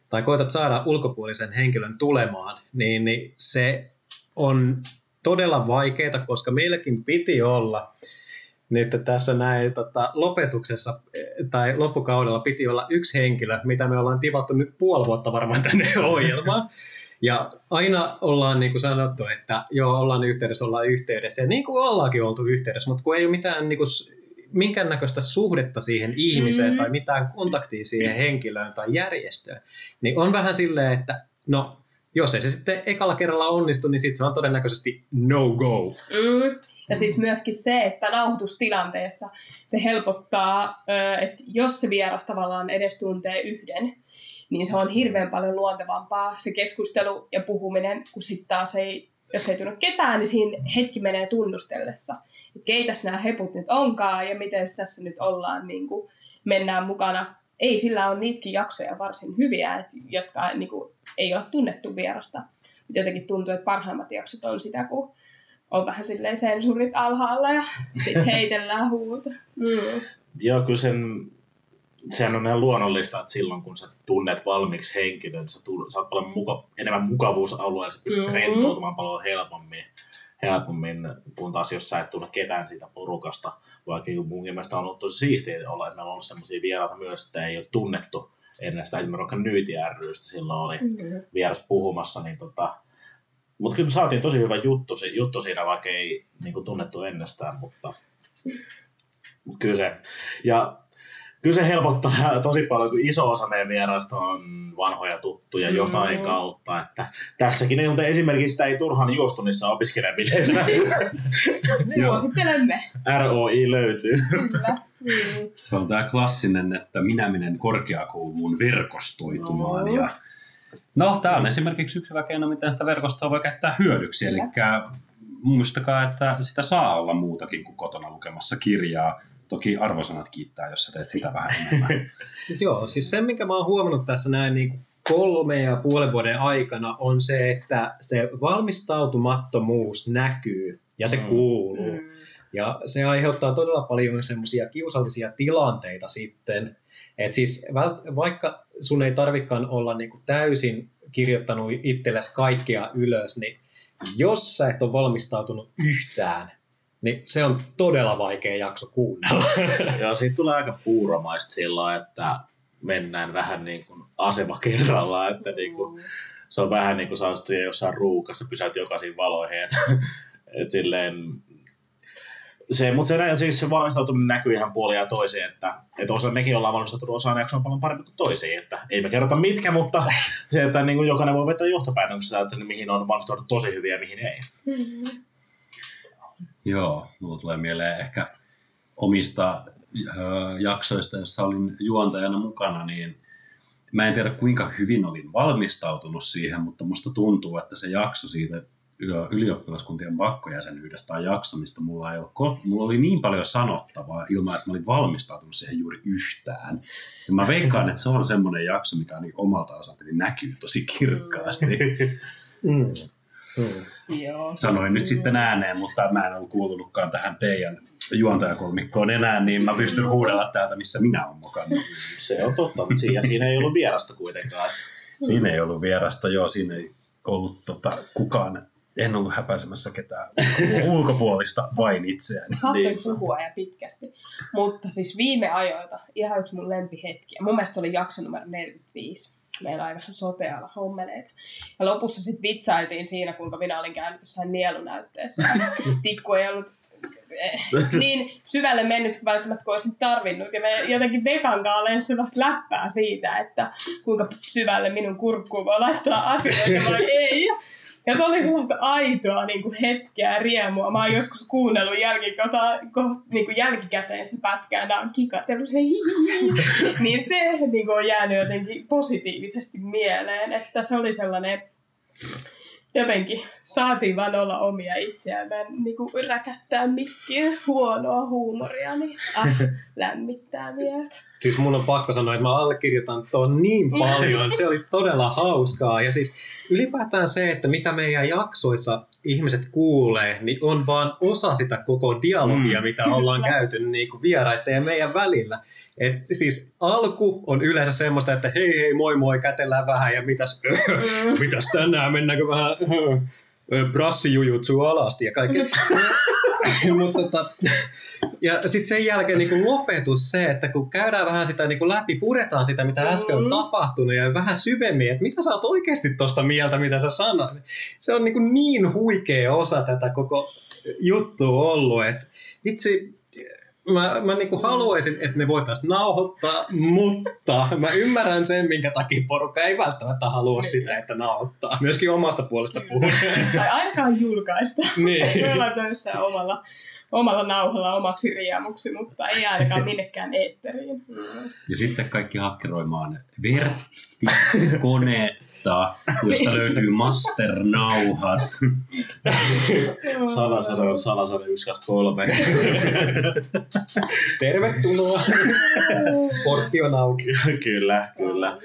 S2: tai koetat saada ulkopuolisen henkilön tulemaan, niin, niin se on todella vaikeaa, koska meilläkin piti olla nyt tässä näin tota, lopetuksessa eh, tai loppukaudella piti olla yksi henkilö, mitä me ollaan tivattu nyt puoli vuotta varmaan tänne [LAUGHS] ohjelmaan. Ja aina ollaan niin kuin sanottu, että joo, ollaan yhteydessä, ollaan yhteydessä. Ja niin kuin ollaankin oltu yhteydessä, mutta kun ei ole mitään niin kuin, minkäännäköistä suhdetta siihen ihmiseen
S3: Mm.
S2: tai mitään kontaktia siihen henkilöön tai järjestöön, niin on vähän silleen, että no, jos ei se sitten ekalla kerralla onnistu, niin sitten se on todennäköisesti no go.
S3: Mm. Ja siis myöskin se, että nauhoitustilanteessa se helpottaa, että jos se vieras tavallaan edes tuntee yhden, niin se on hirveän paljon luontevampaa se keskustelu ja puhuminen, kun sitten taas ei, jos ei tunne ketään, niin siinä hetki menee tunnustellessa. Että keitäs nämä heput nyt onkaan ja miten tässä nyt ollaan, niin kuin mennään mukana. Ei sillä on niitäkin jaksoja varsin hyviä, et, jotka niin kuin, ei ole tunnettu vierasta. Mutta jotenkin tuntuu, että parhaimmat jaksot on sitä, kun on vähän silleen sensuurit alhaalla ja sitten [LAUGHS] heitellään huuta. Mm.
S5: Joo, kyllä sen, sehän on ihan luonnollista, että silloin kun sä tunnet valmiiksi henkilön, sä, tull, sä oot paljon muka, enemmän mukavuusalueella, sä pystyt
S3: Mhm.
S5: mm-hmm. rentoutumaan paljon helpommin, helpommin, kun taas jos sä et tunne ketään siitä porukasta, vaikka mun mielestä on ollut tosi siistiä olla, että meillä on ollut sellaisia vieraita myös, että ei ole tunnettu ennen sitä, esimerkiksi Nyyti rystä silloin oli
S3: Mm.
S5: vieras puhumassa, niin tota, mutta kyllä me saatiin tosi hyvä juttu, juttu siinä, vaikka ei niin kuin tunnettu ennestään, mutta, mutta kyllä se, ja kyllä se helpottaa [LAUGHS] tosi paljon, kun iso osa meidän vieraista on vanhoja tuttuja
S3: Mm.
S5: jotain kautta, että tässäkin ei, mutta esimerkiksi sitä ei turhan juostu niissä opiskelijabileissä. [LAUGHS]
S3: Suosittelemme.
S5: ROI löytyy.
S3: Kyllä. Mm.
S4: Se on tämä klassinen, että minä menen korkeakouluun verkostoitumaan.
S3: No.
S4: Ja no, tämä on esimerkiksi yksi hyvä keino, miten sitä verkostoa voi käyttää hyödyksi. Eli muistakaa, että sitä saa olla muutakin kuin kotona lukemassa kirjaa. Toki arvosanat kiittää, jos sä teet sitä vähän enemmän. [LAUGHS]
S2: Joo, siis se, minkä mä oon huomannut tässä näin niin kuin kolme ja puolen vuoden aikana, on se, että se valmistautumattomuus näkyy ja se
S5: Mm.
S2: kuuluu.
S3: Mm.
S2: Ja se aiheuttaa todella paljon semmoisia kiusallisia tilanteita sitten. Et siis vaikka sun ei tarvikaan olla niinku täysin kirjoittanut itsellesi kaikkea ylös, niin jos sä et ole valmistautunut yhtään, niin se on todella vaikea jakso kuunnella. [LAUGHS]
S5: Ja siitä tulee aika puuromaista sillä että mennään vähän niin kuin asema kerrallaan, että niin kuin, se on vähän niin kuin sä olisit siellä jossain ruukassa, pysäyt jokaisiin valoihin, että [LAUGHS] et silleen, se, mutta se, siis se valmistautuminen näkyy ihan puolia ja toisiin, että, että osa, mekin ollaan valmistautunut osaan jaksoa paljon paremmin kuin toisiin, että ei me kerrota mitkä, mutta [LAUGHS] se, että niin kuin jokainen voi vetää johtopäätöksessä, että mihin on valmistauduttu tosi hyviä ja mihin ei.
S3: Mm.
S4: Joo, mulla tulee mieleen ehkä omista ö, jaksoista, joissa olin juontajana mukana, niin mä en tiedä kuinka hyvin olin valmistautunut siihen, mutta musta tuntuu, että se jakso siitä yl- ylioppilaskuntien pakkojäsenyydestä tai jakso, mistä mulla, ei ole, mulla oli niin paljon sanottavaa ilman, että mä olin valmistautunut siihen juuri yhtään. Ja mä veikkaan, että se on semmoinen jakso, mikä niin omalta osaltani näkyy tosi kirkkaasti. [LAUGHS]
S2: Mm. Mm.
S3: Joo.
S4: Sanoin nyt sitten ääneen, mutta mä en ollut kuulunutkaan tähän teidän juontajakolmikkoon enää, niin mä pystyn huudella täältä, missä minä olen mukana.
S5: Se on totta, mutta siinä, siinä ei ollut vierasta kuitenkaan.
S4: Siinä ei ollut vierasta, joo, siinä ei ollut tota, kukaan, en ollut häpäisemässä ketään ulkopuolista, vain itseäni.
S3: Saattoi
S5: Niin.
S3: puhua ja pitkästi. Mutta siis viime ajoilta ihan yksi mun lempihetki. Mun mielestä oli jakso numero 45. Meillä oli vähän sotealla hommeleita. Ja lopussa sitten vitsailtiin siinä, kuinka minä olin käynyt jossain nielunäytteessä. [LAUGHS] Tikku ei ollut eh, [LAUGHS] niin syvälle mennyt välttämättä kuin olisin tarvinnut. Ja me jotenkin Vekan kanssa sellaista läppää siitä, että kuinka syvälle minun kurkkuun voi laittaa asioita vai ei. Ja se oli sellaista aitoa niin kuin hetkeä riemua. Mä oon joskus kuunnellut jälkikota, ko, niin kuin jälkikäteen sitä pätkää, nää on kikatellut se Niin se niin kuin on jäänyt jotenkin positiivisesti mieleen, että se oli sellainen jotenkin saatiin vaan olla omia itseämme, niin kuin räkättää mikkiä huonoa huumoria, niin ah, lämmittää mieltä.
S2: Siis mun on pakko sanoa, että mä allekirjoitan tuon niin paljon. Se oli todella hauskaa. Ja siis ylipäätään se, että mitä meidän jaksoissa ihmiset kuulee, niin on vaan osa sitä koko dialogia, mm. mitä ollaan käyty niin kuin vieraiden ja meidän välillä. Et siis alku on yleensä semmoista, että hei hei moi moi, kätellään vähän ja mitäs, mitäs tänään, mennäänkö vähän brassijujutsu alasti ja kaikki. [LAUGHS] Mutta tota, ja sitten sen jälkeen niin kuin lopetus se, että kun käydään vähän sitä niin kuin läpi, puretaan sitä, mitä äsken on tapahtunut ja vähän syvemmin, että mitä sä oot oikeasti tuosta mieltä, mitä sä sanoit. Se on niin, kuin niin huikea osa tätä koko juttua ollut, että vitsi, mä, mä niinku haluaisin, että ne voitaisiin nauhoittaa, mutta mä ymmärrän sen, minkä takia porukka ei välttämättä halua sitä, että nauhoittaa. Myöskin omasta puolesta puhun.
S3: Tai ainakaan julkaista.
S2: Niin.
S3: Me ollaan töissä omalla, omalla nauhalla omaksi riemuksi, mutta ei ainakaan [LAUGHS] minnekään eetteriin.
S4: Ja sitten kaikki hakkeroimaan verttikonetta, [LAUGHS] josta löytyy masternauhat.
S5: Salasana, salasana 1, 2, 3.
S2: Tervetuloa. [LAUGHS] Portti on auki.
S5: kyllä, kyllä.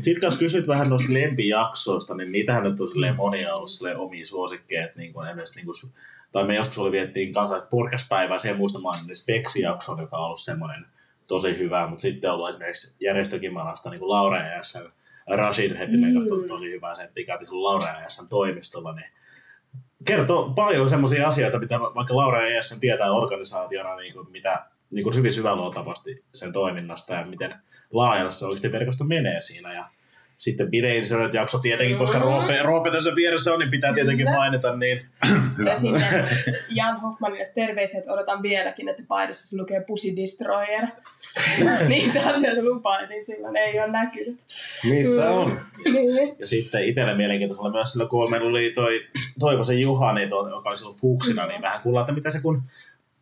S5: Sitten kanssa kysyt vähän noista lempijaksoista, niin niitähän nyt on monia ollut omia suosikkeja, että niin kuin esimerkiksi niin kuin, tai me joskus oli viettiin kansallista podcast-päivää, sen muista mainitsin Speksi-jakson, joka on ollut semmoinen tosi hyvä, mutta sitten on ollut esimerkiksi järjestökimanasta niin kuin Laura ja Jässän Rashid heti mm. tuli tosi hyvä setti, käytiin sun Laura ja toimistolla, niin kertoo paljon semmoisia asioita, mitä vaikka Laura ja tietää organisaationa, niin kuin mitä niin kuin hyvin syväluotavasti sen toiminnasta ja miten laajalle se oikeasti verkosto menee siinä. Ja sitten Bideinsönet jakso tietenkin, koska
S3: Mm.
S5: Roope, Roope tässä vieressä on, niin pitää tietenkin
S3: Kyllä.
S5: mainita, niin [CLEARS THROAT]
S3: Ja sinne Jan Hoffmanille terveiset odotan vieläkin, että paidassa se lukee Pussy Destroyer. [LAUGHS] Niitä asioita lupailtiin silloin, ei ole näkynyt.
S2: Missä on? [LAUGHS]
S3: Niin.
S5: Ja sitten itselle mielenkiintoisella myös kun meillä oli toi Toivosen Juha, niin toi, joka oli silloin Fuksina, niin vähän kuulla, että mitä se kun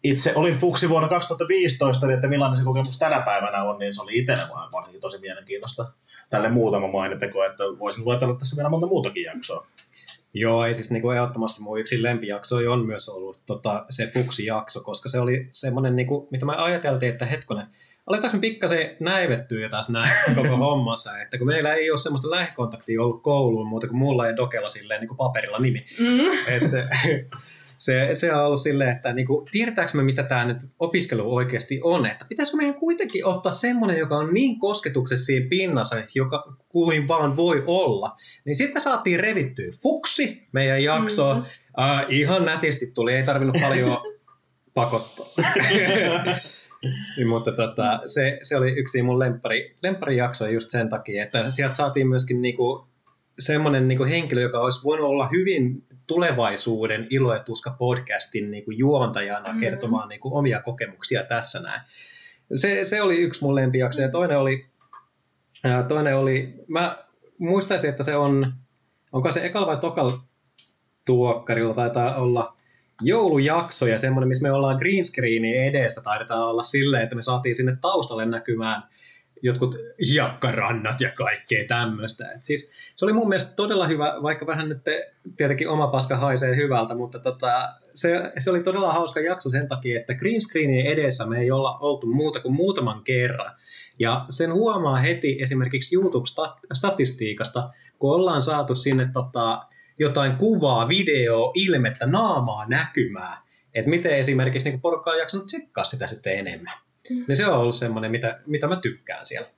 S5: itse olin Fuksi vuonna 2015, niin että millainen se kokemus tänä päivänä on, niin se oli itselle vaan varsinkin tosi mielenkiintoista. Tälle muutama mainitteko, että voisin luetella tässä vielä monta muutakin jaksoa.
S2: Joo, ei siis niin kuin ehdottomasti mun yksi lempijakso on myös ollut tota, se Fuksi-jakso, koska se oli semmoinen, niin kuin, mitä me ajateltiin, että hetkonen, aletaanko me pikkasen näivettyä tässä näin [LAUGHS] koko hommassa, että kun meillä ei ole semmoista lähikontaktia ollut kouluun muuta kuin mulla ja Dokella silleen niin kuin paperilla nimi.
S3: Mm.
S2: Et [LAUGHS] se, se, on ollut silleen, että niin kuin, tiedetäänkö me, mitä tämä nyt opiskelu oikeasti on, että pitäisikö meidän kuitenkin ottaa semmoinen, joka on niin kosketuksessa siinä pinnassa, joka kuin vaan voi olla. Niin sitten saatiin revittyä fuksi meidän jaksoon. Mm-hmm. Uh, ihan nätisti tuli, ei tarvinnut paljon [LAUGHS] pakottaa. [LAUGHS] niin, mutta tota, se, se oli yksi mun lemppari, lempparijakso just sen takia, että sieltä saatiin myöskin niinku semmoinen niinku henkilö, joka olisi voinut olla hyvin tulevaisuuden Ilo ja Tuska podcastin niinku juontajana
S3: Mm.
S2: kertomaan niinku omia kokemuksia tässä näin. Se, se oli yksi mun lempijakso ja toinen oli, ää, toinen oli, mä muistaisin, että se on, onko se ekalla vai tokalla tuokkarilla taitaa olla joulujakso ja semmoinen, missä me ollaan green screenin edessä, taidetaan olla silleen, että me saatiin sinne taustalle näkymään jotkut hiekkarannat ja kaikkea tämmöistä. Et siis, se oli mun mielestä todella hyvä, vaikka vähän nyt te, tietenkin oma paska haisee hyvältä, mutta tota, se, se oli todella hauska jakso sen takia, että green screenin edessä me ei olla oltu muuta kuin muutaman kerran. Ja sen huomaa heti esimerkiksi YouTube-statistiikasta, kun ollaan saatu sinne tota, jotain kuvaa, videoa, ilmettä, naamaa näkymään, että miten esimerkiksi niin porukka on jaksanut tsekkaa sitä sitten enemmän. Niin se on ollut semmoinen, mitä, mitä mä tykkään siellä.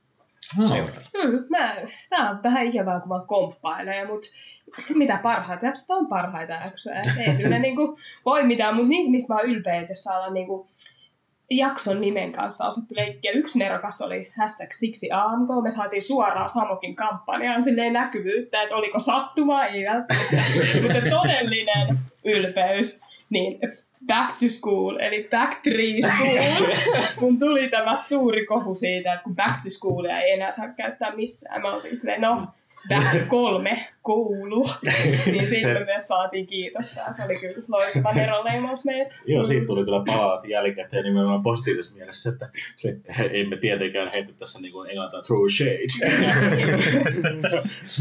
S3: Hmm, mä, tää on vähän ikävää, kun vaan komppailee, mutta mitä parhaat jaksot on parhaita jaksoja. Ei sille [LAUGHS] niinku voi mitään, mutta niitä, mistä mä oon ylpeä, että jos saa olla niinku jakson nimen kanssa osattu leikkiä. Yksi nerokas oli hashtag siksi AMK. Me saatiin suoraan Samokin kampanjaan silleen näkyvyyttä, että oliko sattumaa, ei välttämättä. [LAUGHS] Mutta todellinen ylpeys, niin back to school, eli back tree school, [LAUGHS] kun tuli tämä suuri kohu siitä, että kun back to schoolia ei enää saa käyttää missään. Mä oltiin silleen, no, [LAUGHS] kolme kuuluu. niin siitä me [LAUGHS] myös saatiin kiitosta. Se oli kyllä loistava neronleimaus meitä.
S5: Joo, siitä tuli kyllä palaat jälkikäteen nimenomaan positiivisessa mielessä, että se, emme tietenkään heitä tässä niin kuin englantaa true shade.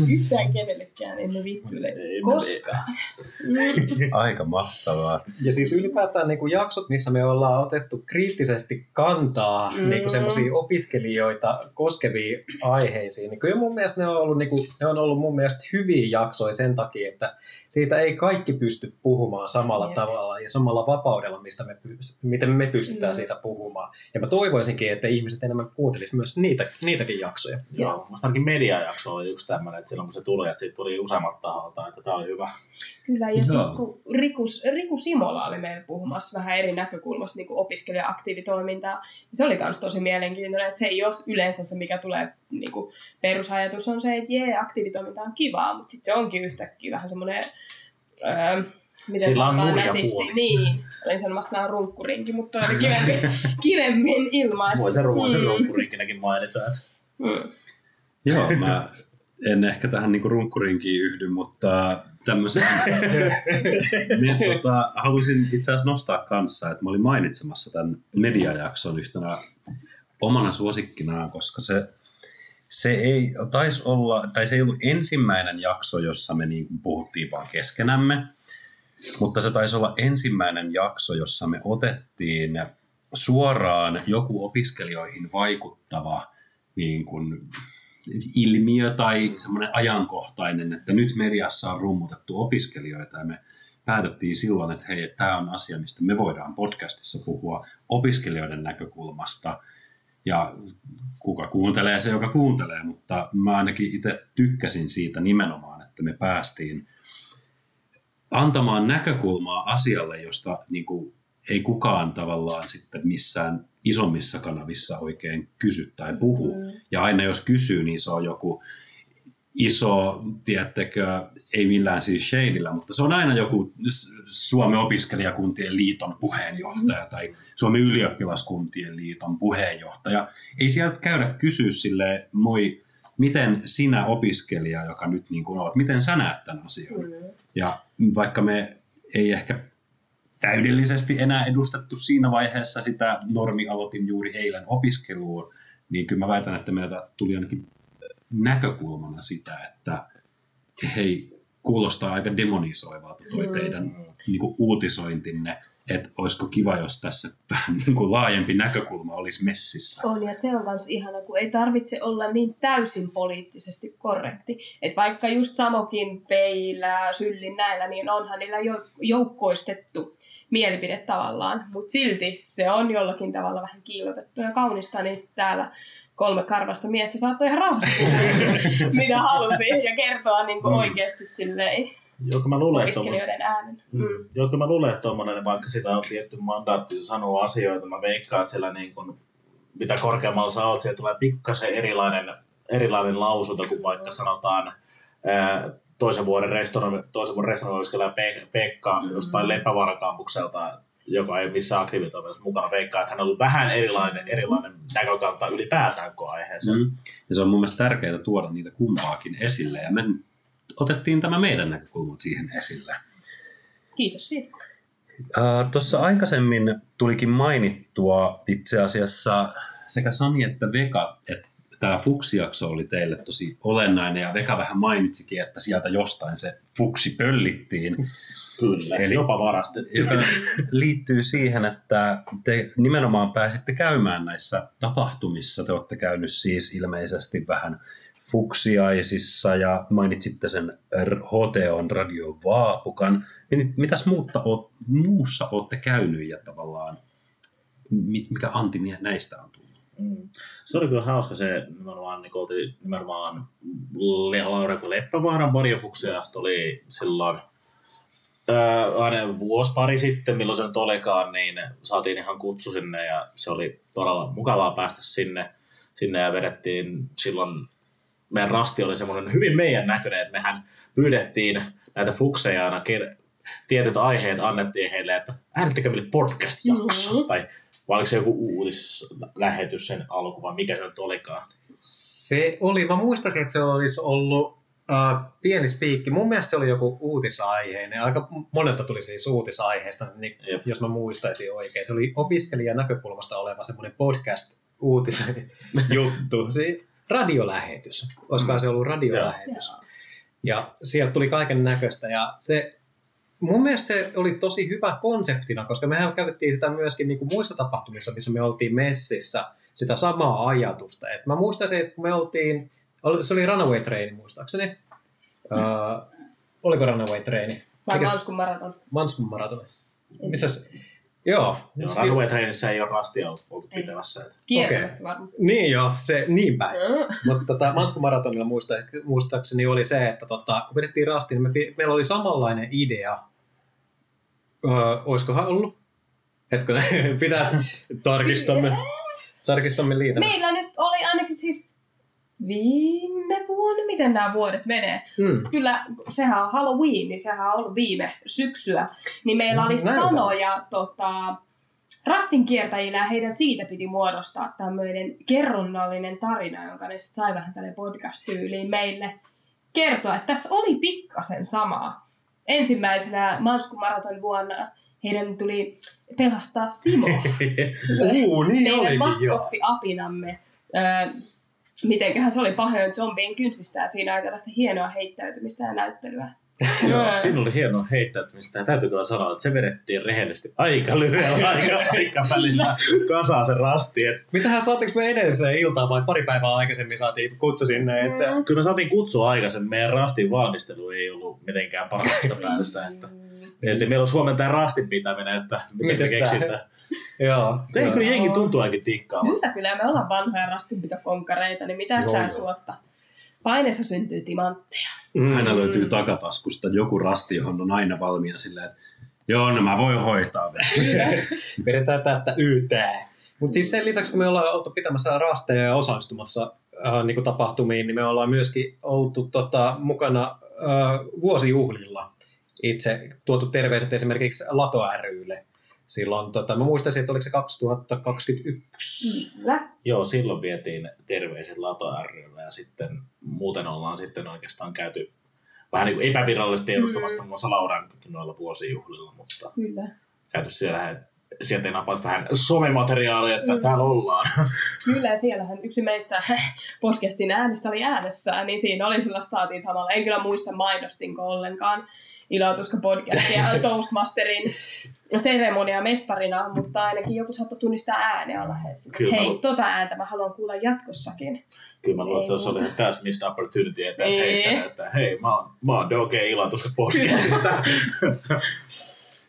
S5: [LAUGHS]
S3: Yhtään kenellekään emme
S5: me-
S3: koskaan. Mm.
S4: Aika mahtavaa.
S2: Ja siis ylipäätään niin kuin jaksot, missä me ollaan otettu kriittisesti kantaa
S3: Mm.
S2: mm. niin kuin semmoisia opiskelijoita koskeviin aiheisiin, niin kyllä mun mielestä ne on, ollut, niin kuin, ne on ollut mun mielestä hyviä jaksoja sen takia, että siitä ei kaikki pysty puhumaan samalla
S3: Jep.
S2: tavalla ja samalla vapaudella, mistä me, miten me pystytään
S3: Mm.
S2: siitä puhumaan. Ja mä toivoisinkin, että ihmiset enemmän kuuntelisivat myös niitä, niitäkin jaksoja.
S5: Joo, musta ainakin mediajakso oli yksi tämmöinen, että silloin kun se tuli, että siitä tuli useammat taholta, että tämä oli hyvä.
S3: Kyllä, ja
S4: Joo.
S3: siis kun Riku, Riku Simola oli meillä puhumassa vähän eri näkökulmasta niin opiskelija-aktiivitoimintaa, niin se oli myös tosi mielenkiintoinen, että se ei ole yleensä se, mikä tulee niin kuin perusajatus on se, että jee, aktiivitoiminta on kivaa, mutta sitten se onkin yhtäkkiä vähän semmoinen, öö, miten
S5: Sillä on nurja
S3: nätisti,
S5: puoli.
S3: niin, olin sanomassa nämä runkkurinki, mutta oli kivemmin, [LAUGHS] kivemmin ilmaistu.
S5: Voi se ruoan sen
S3: Mm.
S5: runkkurinkinäkin mainitaan.
S3: Mm.
S4: Joo, mä en ehkä tähän niinku runkkurinkiin yhdy, mutta tämmöisen... Minä [LAUGHS] tota, haluaisin itse asiassa nostaa kanssa, että mä olin mainitsemassa tämän mediajakson yhtenä omana suosikkinaan, koska se, se ei taisi olla, tai se ei ollut ensimmäinen jakso, jossa me niin kuin puhuttiin vaan keskenämme, mutta se taisi olla ensimmäinen jakso, jossa me otettiin suoraan joku opiskelijoihin vaikuttava niin kuin, ilmiö tai semmoinen ajankohtainen, että nyt mediassa on rummutettu opiskelijoita ja me päätettiin silloin, että hei, tämä on asia, mistä me voidaan podcastissa puhua opiskelijoiden näkökulmasta ja kuka kuuntelee se, joka kuuntelee, mutta mä ainakin itse tykkäsin siitä nimenomaan, että me päästiin antamaan näkökulmaa asialle, josta niin kuin, ei kukaan tavallaan sitten missään isommissa kanavissa oikein kysy tai puhu.
S3: Mm.
S4: Ja aina jos kysyy, niin se on joku iso, tiedättekö, ei millään siis shadeillä, mutta se on aina joku Suomen opiskelijakuntien liiton puheenjohtaja tai Suomen ylioppilaskuntien liiton puheenjohtaja. Ei sieltä käydä kysyä sille, moi, miten sinä opiskelija, joka nyt niin kuin olet, miten sä näet tämän asian?
S3: Mm.
S4: Ja vaikka me ei ehkä täydellisesti enää edustettu siinä vaiheessa sitä normi aloitin juuri eilen opiskeluun, niin kyllä mä väitän, että meiltä tuli ainakin näkökulmana sitä, että hei, kuulostaa aika demonisoivalta toi
S3: Mm.
S4: teidän niin kuin uutisointinne, että olisiko kiva, jos tässä vähän niin kuin laajempi näkökulma olisi messissä.
S3: On, ja se on myös ihana, kun ei tarvitse olla niin täysin poliittisesti korrekti. Että vaikka just Samokin, Peillä, Syllin näillä, niin onhan niillä jo, joukkoistettu mielipide tavallaan. Mutta silti se on jollakin tavalla vähän kiilotettu ja kaunista, niin täällä kolme karvasta miestä saattoi ihan rauhassa mitä halusi, ja kertoa niin kuin
S5: Mm.
S3: oikeasti silleen
S5: Joo, mä luulen, että
S3: opiskelijoiden äänen.
S5: Mm. Joo, kyllä mä luulen, että tommonen, vaikka sitä on tietty mandaatti, se sanoo asioita, mä veikkaan, että siellä niin kun, mitä korkeammalla sä oot, siellä tulee pikkasen erilainen, erilainen lausunto, kuin vaikka sanotaan ää, toisen vuoden restauran, toisen vuoden restauran Pe- Pekka
S3: Mm.
S5: jostain Leppävaaran kampukselta, joka ei missään aktiivitoiminnassa mukana, veikkaa, että hän on ollut vähän erilainen, erilainen näkökanta ylipäätään kuin aiheeseen.
S4: Mm. Ja se on mun mielestä tärkeää tuoda niitä kumpaakin esille, ja me otettiin tämä meidän näkökulmat siihen esille.
S3: Kiitos siitä.
S4: Uh, Tuossa aikaisemmin tulikin mainittua itse asiassa sekä Sami että Veka, että tämä Fuksi-jakso oli teille tosi olennainen, ja Veka vähän mainitsikin, että sieltä jostain se Fuksi pöllittiin,
S5: Kyllä,
S4: Eli-
S5: jopa varastettiin.
S4: joka liittyy siihen, että te nimenomaan pääsitte käymään näissä tapahtumissa. Te olette käynyt siis ilmeisesti vähän fuksiaisissa ja mainitsitte sen HTOn Radio Vaapukan. Niin mitäs muutta oot, muussa olette käynyt ja tavallaan mi- mikä anti näistä on tullut?
S5: Mm. Se oli kyllä hauska se nimenomaan, niin oltiin nimenomaan Laura Leppävaaran varjofuksiasta oli silloin ää, aina vuosi pari sitten, milloin se nyt olikaan, niin saatiin ihan kutsu sinne ja se oli todella mukavaa päästä sinne, sinne ja vedettiin silloin meidän rasti oli semmoinen hyvin meidän näköinen, että mehän pyydettiin näitä fukseja aina ker- tietyt aiheet annettiin heille, että äänettekö meille podcast-jakso,
S3: Mhm.
S5: tai vai oliko se joku uutislähetys sen alku, vai mikä se nyt olikaan?
S2: Se oli, mä muistasin, että se olisi ollut Uh, pieni spiikki. Mun mielestä se oli joku uutisaiheinen. Aika monelta tuli siis uutisaiheesta, niin
S5: Jep.
S2: jos mä muistaisin oikein. Se oli opiskelijan näkökulmasta oleva semmoinen podcast-uutisen [LAUGHS] juttu. Se radiolähetys. Olisikohan se ollut radiolähetys. Ja sieltä tuli kaiken näköistä. Ja se, mun mielestä se oli tosi hyvä konseptina, koska mehän käytettiin sitä myöskin niin kuin muissa tapahtumissa, missä me oltiin messissä, sitä samaa ajatusta. Et mä muistaisin, että kun me oltiin, se oli Runaway Train muistaakseni. Uh, oliko Runaway Train?
S3: Vai Manskun maraton?
S2: Manskun maratoni. Missä se? Joo.
S5: Joo,
S2: Se-
S5: Runaway Trainissa ei ole rastia ollut oltu pitämässä. että-
S3: Kiertämässä varmaan.
S2: Niin joo, se niin päin.
S3: Mm.
S2: Mutta tota, Manskun maratonilla muista, muistaakseni oli se, että tota, kun pidettiin rastiin, niin me, meillä oli samanlainen idea. Öö, olisikohan ollut? Hetkinen, [LAUGHS] pitää [LAUGHS] tarkistamme. Tarkistamme liitämme.
S3: Meillä nyt oli ainakin siis viime vuonna, miten nämä vuodet menee.
S2: Mm.
S3: Kyllä, sehän on Halloween, niin sehän on ollut viime syksyä. Niin meillä oli
S2: Näytä.
S3: sanoja tota, rastin kiertäjillä ja heidän siitä piti muodostaa tämmöinen kerronnallinen tarina, jonka ne sitten sai vähän tälle podcast-tyyliin meille kertoa, että tässä oli pikkasen samaa. Ensimmäisenä Manskun maraton vuonna heidän tuli pelastaa Simo. [LAUGHS]
S2: Uu, niin
S3: meidän
S2: olikin jo.
S3: maskotti apinamme. Öö, mitenköhän se oli pahoin zombien kynsistä ja siinä oli tällaista hienoa heittäytymistä ja näyttelyä. [LAUGHS]
S5: Joo, siinä oli hienoa heittäytymistä ja täytyy kyllä sanoa, että se vedettiin rehellisesti aika lyhyellä [LAUGHS] aika, aikavälillä kasaan se rasti. Et
S2: Mitähän saatiinko me edelliseen iltaan vai pari päivää aikaisemmin saatiin kutsu sinne, että
S3: Mm.
S5: kyllä me saatiin kutsua aikaisemmin, meidän rastin valmistelu ei ollut mitenkään parasta päästä. Että, eli meillä on Suomen tämä rastin pitäminen, että miten me
S2: Mites tää?
S5: keksitään.
S2: Joo.
S5: Ei
S2: joo.
S5: kyllä jengi tuntuu ainakin tikkaavan.
S3: Kyllä, kyllä me ollaan vanhoja rastinpitokonkareita, niin mitä
S2: joo.
S3: suotta? Paineessa syntyy timantteja.
S2: Mm.
S4: Aina löytyy takataskusta joku rasti, johon on aina valmiina silleen, että joo, no mä voin hoitaa. [LAUGHS]
S2: Vedetään tästä ytää. Mutta siis sen lisäksi, kun me ollaan oltu pitämässä rasteja ja osallistumassa äh, niin tapahtumiin, niin me ollaan myöskin oltu tota, mukana äh, vuosijuhlilla itse tuotu terveiset esimerkiksi Lato rylle. Silloin, tota, mä muistaisin, että oliko se 2021.
S3: Kyllä.
S5: Joo, silloin vietiin terveiset Lato ryllä ja sitten muuten ollaan sitten oikeastaan käyty vähän niin kuin epävirallisesti edustamassa mm. muassa Lauran noilla vuosijuhlilla, mutta
S3: Kyllä.
S5: käyty siellä sieltä ei napaa vähän somemateriaalia, että
S3: Mm.
S5: täällä ollaan. [LAUGHS]
S3: Kyllä, ja siellähän yksi meistä [LAUGHS] podcastin äänistä oli äänessä, niin siinä oli sellaista saatiin samalla. En kyllä muista mainostinko ollenkaan Ilotuska podcastia [LAUGHS] Toastmasterin seremonia mestarina, mutta ainakin joku saattoi tunnistaa ääneä lähes.
S5: Kyllä.
S3: Hei, tota ääntä mä haluan kuulla jatkossakin.
S5: Kyllä mä luulen, että se ollut täys missed opportunity, että,
S3: Ei.
S5: hei, että, että hei, mä oon, mä oon Doge Ilatuska podcastista. [LAUGHS]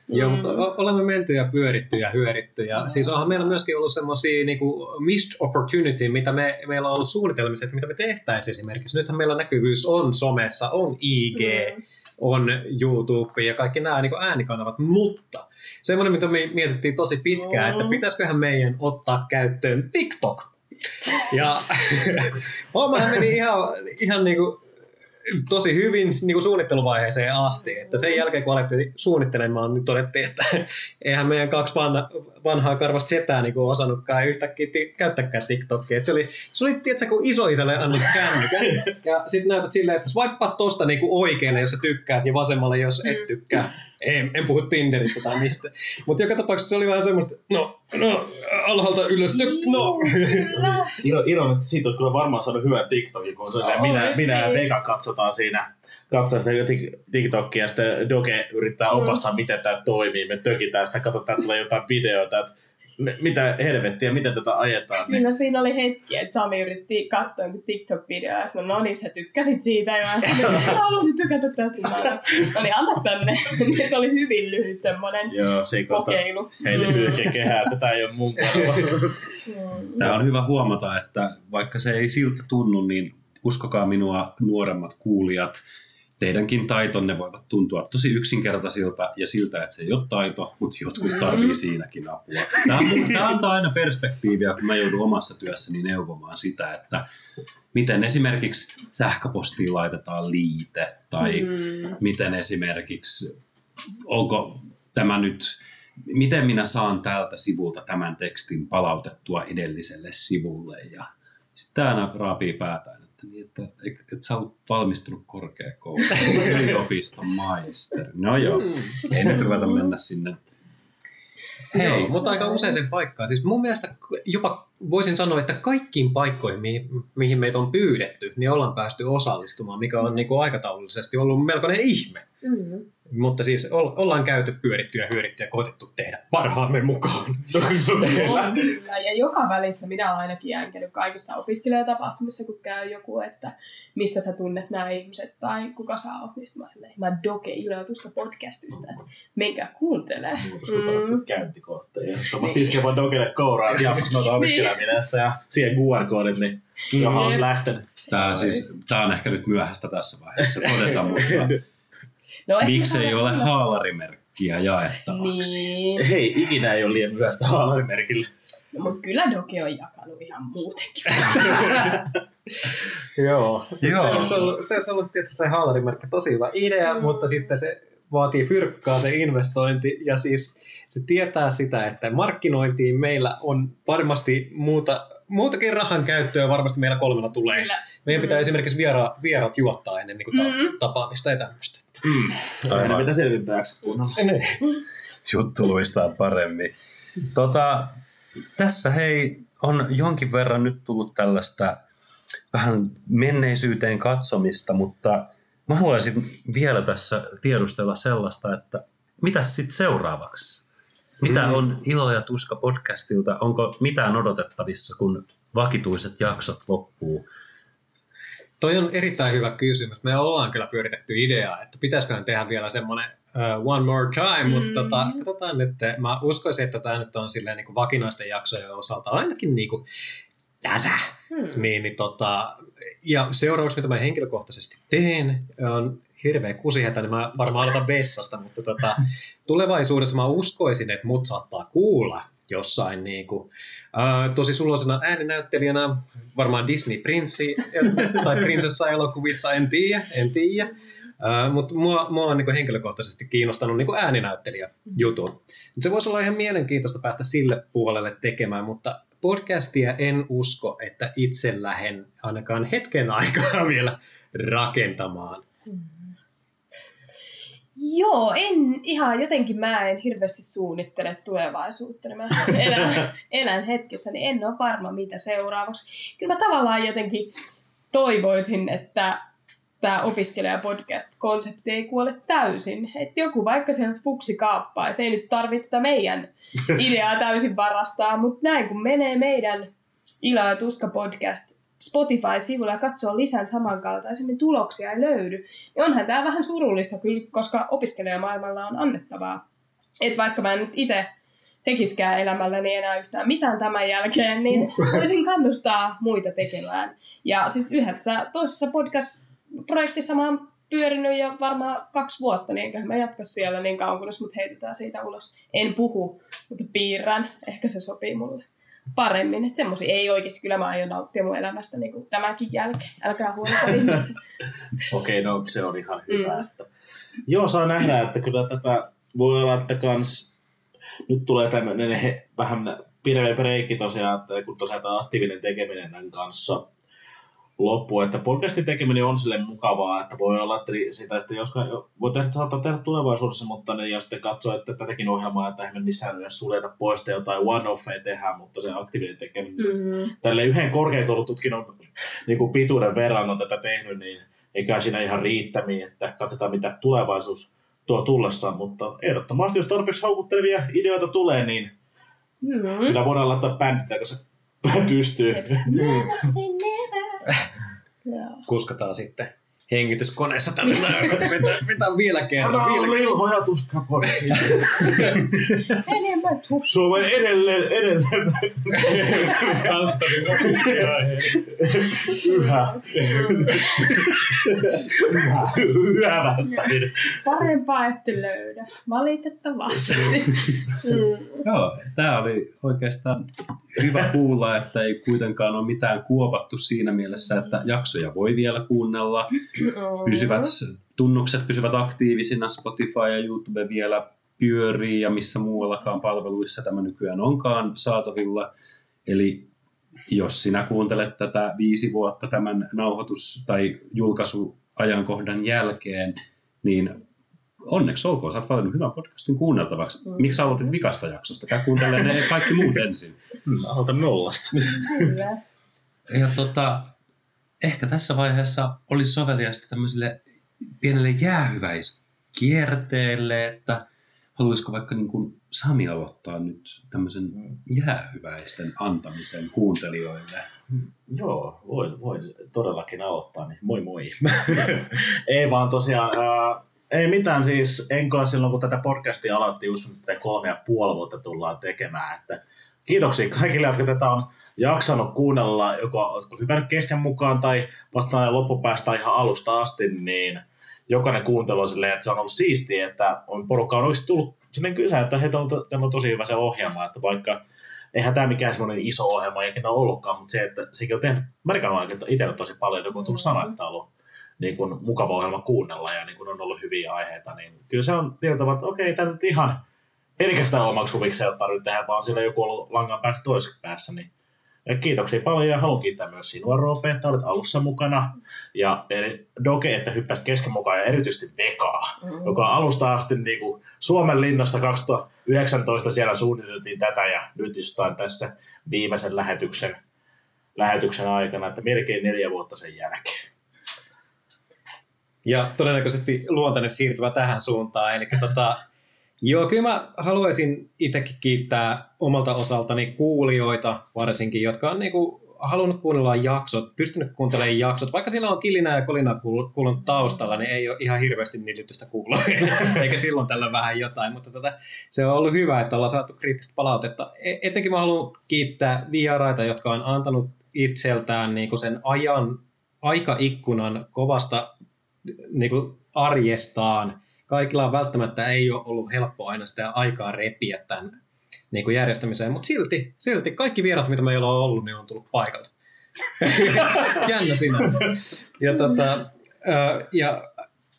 S2: Joo,
S3: Mm.
S2: mutta o- olemme menty ja pyöritty ja hyöritty. Ja siis onhan meillä myöskin ollut semmoisia niinku missed opportunity, mitä me, meillä on ollut suunnitelmissa, että mitä me tehtäisiin esimerkiksi. Nythän meillä näkyvyys on somessa, on IG,
S3: Mm.
S2: On YouTube ja kaikki nämä niin äänikanavat, mutta semmoinen, mitä me mietittiin tosi pitkään,
S3: Mm.
S2: että pitäisiköhän meidän ottaa käyttöön TikTok. Ja [LAUGHS] hommahan meni ihan, ihan niin kuin tosi hyvin niin kuin suunnitteluvaiheeseen asti. Että sen jälkeen, kun alettiin suunnittelemaan, niin todettiin, että [LAUGHS] eihän meidän kaksi vanha, vanhaa karvasta setää niin kuin osannutkaan yhtäkkiä ti- käyttäkään TikTokia. Et se oli, se oli tiedätkö, kun isoisälle annut kännykän. [LAUGHS] Ja sitten näytät silleen, että swipeaa tosta niin kuin oikealle, jos sä tykkäät, ja vasemmalle, jos et tykkää. En, en puhu Tinderistä tai mistä. Mutta joka tapauksessa se oli vähän semmoista, no, no alhaalta ylös, tök, no.
S3: Kyllä.
S5: Iro, Iro, että siitä olisi kyllä varmaan saanut hyvän TikTokin, kun se
S3: Ois
S5: minä, minä ja
S3: niin.
S5: Vega katsotaan siinä katsotaan sitä tik- TikTokia ja sitten Doge yrittää
S3: Mm.
S5: opastaa, miten tämä toimii. Me tökitään sitä, katsotaan, että tulee jotain videoita, että mitä helvettiä, miten tätä ajetaan. Niin.
S3: Kyllä siinä oli hetki, että Sami yritti katsoa TikTok-videoa ja sanoin, no niin, sä tykkäsit siitä. Ja sitten mä haluan tykätä tästä. No niin, anna tänne. [LAUGHS] Niin se oli hyvin lyhyt semmoinen
S5: Joo, se
S3: kokeilu.
S5: heille
S3: Mm.
S5: pyyhkeä kehää, tätä ei ole mun. [LAUGHS]
S4: Tämä on hyvä huomata, että vaikka se ei siltä tunnu, niin uskokaa minua nuoremmat kuulijat, teidänkin taitonne voivat tuntua tosi yksinkertaisilta ja siltä, että se ei ole taito, mutta jotkut tarvii siinäkin apua. Tämä, on, tämä antaa aina perspektiiviä, kun mä joudun omassa työssäni neuvomaan sitä, että miten esimerkiksi sähköpostiin laitetaan liite tai
S3: Mm.
S4: miten esimerkiksi, onko tämä nyt, miten minä saan täältä sivulta tämän tekstin palautettua edelliselle sivulle ja sitten tämä aina raapii päätään, niin, että et, et sä oot valmistunut korkeakouluun, [LAUGHS] yliopiston maisteri. No joo, ei nyt ruveta mennä sinne.
S2: Hei, Joo, mutta aika usein paikkaan. Siis mun mielestä jopa voisin sanoa, että kaikkiin paikkoihin, mihin, mihin meitä on pyydetty, niin ollaan päästy osallistumaan, mikä on niin kuin aikataulullisesti ollut melkoinen ihme.
S3: Mm.
S2: Mutta siis ollaan käyty, pyöritty ja hyöritty ja koetettu tehdä parhaamme mukaan. [LAUGHS]
S3: On kyllä. Ja joka välissä minä olen ainakin jänkenyt kaikissa opiskelijatapahtumissa, kun käy joku, että mistä sä tunnet nämä ihmiset tai kuka sä oot. Niin mä silleen, mä Doke Ilotuska podcastista, että menkää kuuntele.
S5: Mm. käyntikohteja. Ehdottomasti iskee vaan Dokelle kouraa ja noita opiskelijamielessä ja siihen QR-koodit, niin johon on lähtenyt.
S4: Tämä, siis, tämä on ehkä nyt myöhäistä tässä vaiheessa todeta, mutta [LAUGHS]
S3: No,
S4: Miksi ei ole haalarimerkkiä jaettavaksi?
S3: Niin.
S5: Hei, ikinä ei ole liian myöhäistä haalarimerkillä.
S3: No, mutta kyllä Doke on jakanut ihan muutenkin.
S2: Joo. Siis [LAUGHS]
S4: Joo.
S2: Se olisi ollut, se, olisi ollut tietysti se haalarimerkki tosi hyvä idea,
S3: Mm.
S2: mutta sitten se vaatii fyrkkaa se investointi ja siis se tietää sitä, että markkinointiin meillä on varmasti muuta, muutakin rahan käyttöä varmasti meillä kolmella tulee.
S3: Kyllä.
S2: Meidän pitää
S3: Mm.
S2: esimerkiksi viera, vierat juottaa ennen niin kuin ta-
S3: Mm.
S2: tapaamista ja tämmöistä.
S5: Mm. Aina
S4: Aivan.
S5: mitä selvinpäiväksi kuunnella.
S4: juttu luistaa paremmin. Tota, tässä hei, on jonkin verran nyt tullut tällaista vähän menneisyyteen katsomista, mutta mä haluaisin vielä tässä tiedustella sellaista, että mitäs sitten seuraavaksi? Mitä
S2: Mm.
S4: on Ilo ja Tuska podcastilta? Onko mitään odotettavissa, kun vakituiset jaksot loppuu?
S2: Toi on erittäin hyvä kysymys. Me ollaan kyllä pyöritetty ideaa, että pitäisiköhän tehdä vielä semmoinen uh, one more time, mm. mutta tota, katsotaan nyt. Mä uskoisin, että tämä nyt on silleen niin kuin vakinaisten jaksojen osalta ainakin niin kuin tässä.
S3: Hmm.
S2: Niin, niin tota, ja seuraavaksi, mitä mä henkilökohtaisesti teen, on hirveä kusihätä, niin mä varmaan aloitan vessasta, mutta tota, [LAUGHS] tulevaisuudessa mä uskoisin, että mut saattaa kuulla jossain niin kuin, ää, tosi suloisena ääninäyttelijänä, varmaan Disney-prinssi [LAUGHS] tai prinsessa-elokuvissa, en tiedä, en tiedä. Uh, mutta mua, mua on niinku henkilökohtaisesti kiinnostanut niinku ääninäyttelijä jutut. Mut se voisi olla ihan mielenkiintoista päästä sille puolelle tekemään, mutta podcastia en usko, että itse lähden ainakaan hetken aikaa [LAUGHS] vielä rakentamaan.
S3: Joo, en ihan jotenkin mä en hirveästi suunnittele tulevaisuutta. Niin mä elän, [LAUGHS] elän hetkessä, niin en ole varma mitä seuraavaksi. Kyllä mä tavallaan jotenkin toivoisin, että tämä opiskelija-podcast-konsepti ei kuole täysin. Että joku vaikka sieltä fuksi kaappaa, se ei nyt tarvitse tätä meidän [LAUGHS] ideaa täysin varastaa, mutta näin kun menee meidän Ila ja Tuska podcast Spotify-sivulla ja katsoo lisän samankaltaisen, niin tuloksia ei löydy. Niin onhan tämä vähän surullista kyllä, koska opiskelijamaailmalla on annettavaa. Että vaikka mä en nyt itse tekiskään elämälläni enää yhtään mitään tämän jälkeen, niin voisin kannustaa muita tekemään. Ja siis yhdessä toisessa podcast-projektissa mä oon pyörinyt jo varmaan kaksi vuotta, niin enköhän mä jatka siellä niin kauan, kunnes mut heitetään siitä ulos. En puhu, mutta piirrän. Ehkä se sopii mulle paremmin. Että semmosia ei oikeasti, kyllä mä aion nauttia mun elämästä niin kuin tämäkin jälkeen. Älkää huolta. [LAUGHS]
S5: Okei, no se on ihan hyvä.
S3: Mm.
S5: Että... Joo, saa nähdä, että kyllä tätä voi olla, että kans nyt tulee tämmöinen vähän pidempi breikki tosiaan, että kun tosiaan tämä aktiivinen tekeminen tämän kanssa loppuu, että podcastin tekeminen on sille mukavaa, että voi olla, että sitä sitten joskaan voi tehdä, saattaa tehdä tulevaisuudessa, mutta ne, ja sitten katsoo, että tätäkin ohjelmaa, että eihän me missään nimessä suljeta pois, että jotain one-offeja tehdään, mutta se aktiivinen tekeminen
S3: Mm.
S5: tälle yhden korkeakoulututkinnon niin kuin pituuden verran on tätä tehnyt, niin eikä siinä ihan riittämiin, että katsotaan mitä tulevaisuus tuo tullessaan, mutta ehdottomasti jos tarpeeksi houkuttelevia ideoita tulee, niin
S3: Mm.
S5: kyllä voidaan laittaa bändit kanssa pystyy.
S3: Jep. [LAUGHS]
S2: Kuskataan sitten hengityskoneessa näin. Mitä, mitä vielä kerran? Vielä kerran.
S5: Ilhoja tuska
S3: Enemmän tus.
S5: Suomen edelleen, edelleen yhä, yhä, yhä välttäminen.
S3: Parempaa ette löydä. Valitettavasti. Mm.
S4: Joo, tämä oli oikeastaan hyvä kuulla, että ei kuitenkaan ole mitään kuopattu siinä mielessä, että jaksoja voi vielä kuunnella. Pysyvät tunnukset pysyvät aktiivisina, Spotify ja YouTube vielä pyörii ja missä muuallakaan palveluissa tämä nykyään onkaan saatavilla. Eli jos sinä kuuntelet tätä viisi vuotta tämän nauhoitus- tai julkaisuajankohdan jälkeen, niin onneksi olkoon, sä oot valinnut hyvän podcastin kuunneltavaksi. Miksi sä aloitit vikasta jaksosta? Käy kuuntelemaan ne kaikki muut ensin.
S5: Aloita nollasta.
S3: Kyllä.
S4: Ja tota, ehkä tässä vaiheessa olisi soveliasta tämmöiselle pienelle jäähyväiskierteelle, että haluaisiko vaikka niin kuin Sami aloittaa nyt tämmöisen jäähyväisten antamisen kuuntelijoille?
S5: Joo, voin, voin todellakin aloittaa. Niin moi moi. [LAUGHS] ei vaan tosiaan, ää, ei mitään siis, enkä silloin kun tätä podcastia alettiin, uskon, että kolme ja puoli vuotta tullaan tekemään. Että kiitoksia kaikille, jotka tätä on jaksanut kuunnella, joko oletko hypännyt kesken mukaan tai vastaan loppupäästä ihan alusta asti, niin jokainen kuuntelu on silleen, että se on ollut siistiä, että on porukka on oikeasti tullut sinne kysää, että heitä on, teillä on tosi hyvä se ohjelma, että vaikka eihän tämä mikään semmoinen iso ohjelma ikinä ollutkaan, mutta se, että sekin on tehnyt Amerikan ainakin itselle tosi paljon, kun on tullut sanoa, että on ollut niin kuin, mukava ohjelma kuunnella ja niin kuin on ollut hyviä aiheita, niin kyllä se on tietyllä että okei, tämä nyt ihan pelkästään omaksi huviksi ei tarvitse tehdä, vaan sillä joku ollut langan päästä toisessa päässä, niin ja kiitoksia paljon ja haluan kiittää myös sinua Roope, että olet alussa mukana. Ja Doke, että hyppäsit kesken mukaan ja erityisesti Vekaa, mm. joka alusta asti niin kuin Suomen linnasta 2019 siellä suunniteltiin tätä ja nyt istutaan tässä viimeisen lähetyksen, lähetyksen aikana, että melkein neljä vuotta sen jälkeen.
S2: Ja todennäköisesti luontainen siirtymä tähän suuntaan. Eli tota, joo, kyllä mä haluaisin itsekin kiittää omalta osaltani kuulijoita varsinkin, jotka on niinku halunnut kuunnella jaksot, pystynyt kuuntelemaan jaksot, vaikka sillä on kilinää ja kolinaa kuulunut taustalla, niin ei ole ihan hirveästi niitytystä kuulla, [LAUGHS] eikä silloin tällä vähän jotain, mutta tota, se on ollut hyvä, että ollaan saatu kriittistä palautetta. E- etenkin mä haluan kiittää vieraita, jotka on antanut itseltään niin sen ajan, aikaikkunan kovasta niin arjestaan. Kaikilla välttämättä ei ole ollut helppo aina sitä aikaa repiä tämän niin kuin järjestämiseen, mutta silti, silti kaikki vierat, mitä meillä on ollut, niin on tullut paikalle. [LAUGHS] Jännä sinä. Ja, tota, ja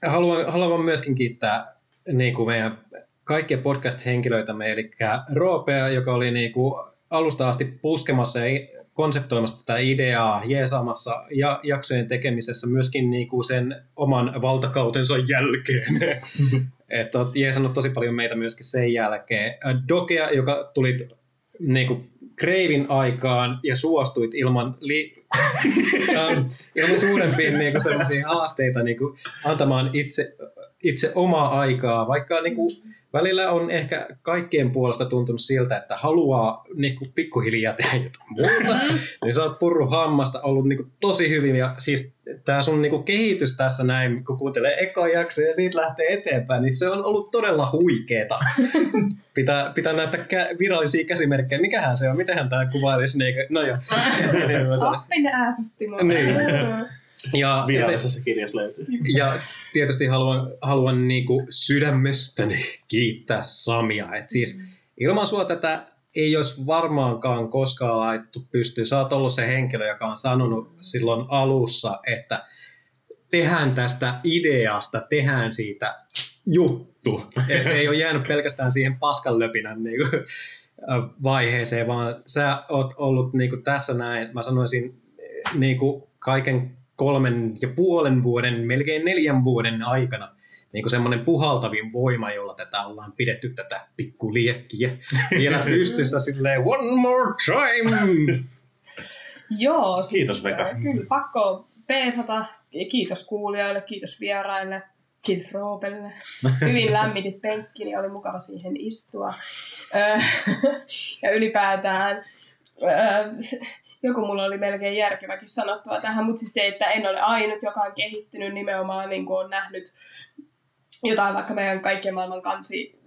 S2: haluan, haluan myöskin kiittää niin kuin meidän kaikkia podcast-henkilöitä, eli Roopea, joka oli niin kuin alusta asti puskemassa ja konseptoimassa tätä ideaa, jeesaamassa ja jaksojen tekemisessä myöskin niin kuin sen oman valtakautensa jälkeen. [LAUGHS] että olet jeesannut tosi paljon meitä myöskin sen jälkeen. Dokea, joka tuli niin kuin Kreivin aikaan ja suostuit ilman, li- [LAUGHS] [LAUGHS] ilman suurempia niin kuin haasteita niin kuin antamaan itse itse omaa aikaa, vaikka niin kuin, välillä on ehkä kaikkien puolesta tuntunut siltä, että haluaa niin kuin, pikkuhiljaa tehdä jotain muuta, niin sä oot purru hammasta ollut niin kuin, tosi hyvin ja siis tämä sun niin kuin, kehitys tässä näin, kun kuuntelee eka jakso ja siitä lähtee eteenpäin, niin se on ollut todella huikeeta. [LAUGHS] Pitää, pitää näyttää kä- virallisia käsimerkkejä. Mikähän se on? Mitenhän tämä kuvailisi? Niin, no joo.
S3: Appin [LAUGHS] ääsytti
S2: Niin. [LAUGHS] Ja,
S5: Virallisessa kirjassa löytyy.
S2: Ja tietysti haluan, haluan niin kuin sydämestäni kiittää Samia. Et siis ilman sua tätä ei olisi varmaankaan koskaan laittu pystyyn. Sä oot ollut se henkilö, joka on sanonut silloin alussa, että tehdään tästä ideasta, tehdään siitä juttu. Et se ei ole jäänyt pelkästään siihen paskanlöpinän niin kuin, vaiheeseen, vaan sä oot ollut niin kuin tässä näin, mä sanoisin niin kuin kaiken kolmen ja puolen vuoden, melkein neljän vuoden aikana niin kuin semmoinen puhaltavin voima, jolla tätä ollaan pidetty tätä pikkuliekkiä [LAUGHS] vielä pystyssä silleen one more time. [LAUGHS]
S3: Joo, siis,
S5: Kiitos, Veka.
S3: Kyllä, pakko peesata. Kiitos kuulijoille, kiitos vieraille, kiitos Roopelle. [LAUGHS] Hyvin lämmitit penkki, niin oli mukava siihen istua. ja ylipäätään joku mulla oli melkein järkeväkin sanottava tähän, mutta siis se, että en ole ainut, joka on kehittynyt nimenomaan, niin kuin on nähnyt jotain vaikka meidän kaikkien maailman kansi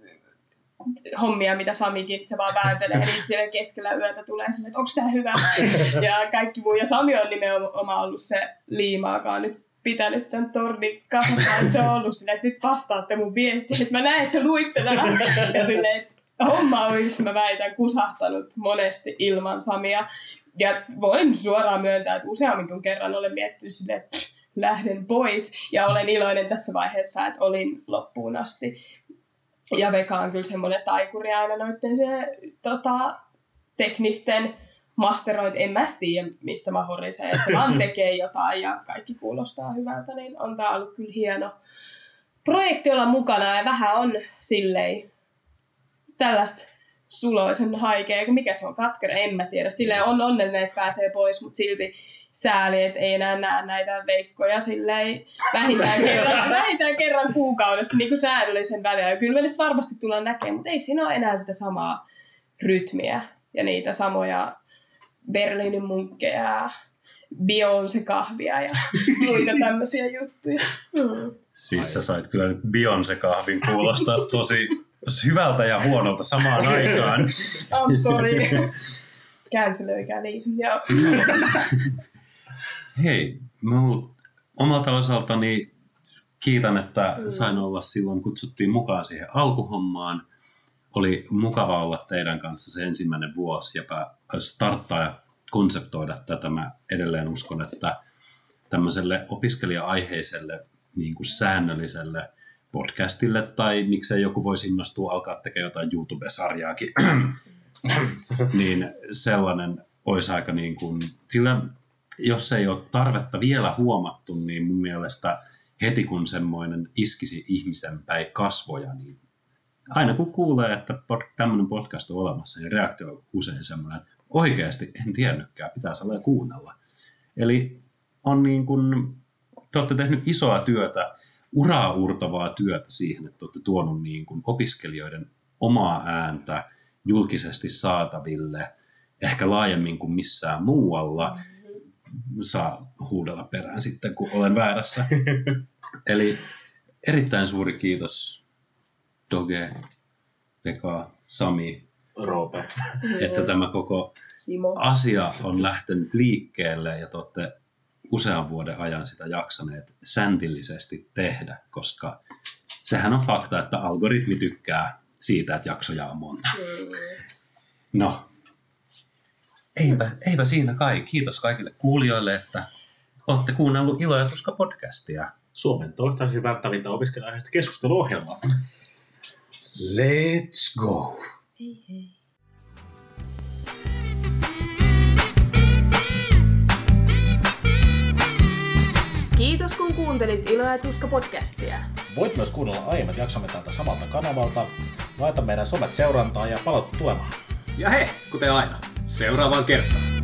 S3: hommia, mitä Samikin, se vaan vääntelee, niin siellä keskellä yötä tulee sinne, että onko tämä hyvä? [LAUGHS] Ja kaikki muu. Ja Sami on nimenomaan ollut se liimaakaan nyt pitänyt tämän tornin kasassa, että se on ollut silleen, että nyt vastaatte mun viestiin, että mä näen, että luitte tämän. Ja silleen, että homma olisi, mä väitän, kusahtanut monesti ilman Samia. Ja voin suoraan myöntää, että useammin kerran olen miettinyt sille, että lähden pois. Ja olen iloinen tässä vaiheessa, että olin loppuun asti. Ja Veka on kyllä semmoinen taikuri aina noiden se, tota, teknisten masteroit, en mä tiedä mistä mä horisen, että se vaan [LAUGHS] tekee jotain ja kaikki kuulostaa hyvältä, niin on tää ollut kyllä hieno projekti olla mukana ja vähän on silleen tällaista suloisen haikea, kun mikä se on, katkera, en mä tiedä. Silleen on onnellinen, että pääsee pois, mutta silti sääli, että ei enää näe näitä veikkoja silleen vähintään [LAUGHS] kerran, vähintään kerran kuukaudessa niin kuin säännöllisen välillä. Ja kyllä me nyt varmasti tullaan näkemään, mutta ei siinä ole enää sitä samaa rytmiä ja niitä samoja Berliinin munkkeja ja Beyoncé-kahvia [LAUGHS] ja muita tämmöisiä juttuja. Mm.
S4: Siis sä sait kyllä nyt Beyoncé-kahvin kuulostaa tosi hyvältä ja huonolta samaan aikaan.
S3: I'm sorry. Liisu. Joo.
S4: Hei, mä omalta osaltani kiitän, että sain olla silloin, kutsuttiin mukaan siihen alkuhommaan. Oli mukava olla teidän kanssa se ensimmäinen vuosi ja starttaa ja konseptoida tätä. Mä edelleen uskon, että tämmöiselle opiskelija-aiheiselle niin kuin säännölliselle podcastille tai miksei joku voisi innostua alkaa tekemään jotain YouTube-sarjaakin, [CLEARS THROAT] niin sellainen olisi aika niin kuin, sillä jos ei ole tarvetta vielä huomattu, niin mun mielestä heti kun semmoinen iskisi ihmisen päin kasvoja, niin aina kun kuulee, että pod, tämmöinen podcast on olemassa, niin reaktio on usein semmoinen, oikeasti en tiennytkään, pitää saada kuunnella. Eli on niin kuin, te olette tehnyt isoa työtä, uraa urtavaa työtä siihen, että olette tuonut niin kuin opiskelijoiden omaa ääntä julkisesti saataville, ehkä laajemmin kuin missään muualla. Saa huudella perään sitten, kun olen väärässä. [LAUGHS] Eli erittäin suuri kiitos Doge, Pekka, Sami,
S5: Roope.
S4: että tämä koko
S3: Simo.
S4: asia on lähtenyt liikkeelle ja te olette usean vuoden ajan sitä jaksaneet säntillisesti tehdä, koska sehän on fakta, että algoritmi tykkää siitä, että jaksoja on monta. No, eipä, eipä siinä kai. Kiitos kaikille kuulijoille, että olette kuunnellut Ilo ja Tuska podcastia.
S5: Suomen toistaiseksi välttävintä opiskelija-aiheista keskusteluohjelmaa.
S2: Let's go!
S3: Hei hei. Kiitos kun kuuntelit Ilo ja Tuska podcastia.
S1: Voit myös kuunnella aiemmat jaksomme tältä samalta kanavalta. Laita meidän somet seurantaa ja palautu tulemaan.
S6: Ja hei, kuten aina, seuraavaan kertaan.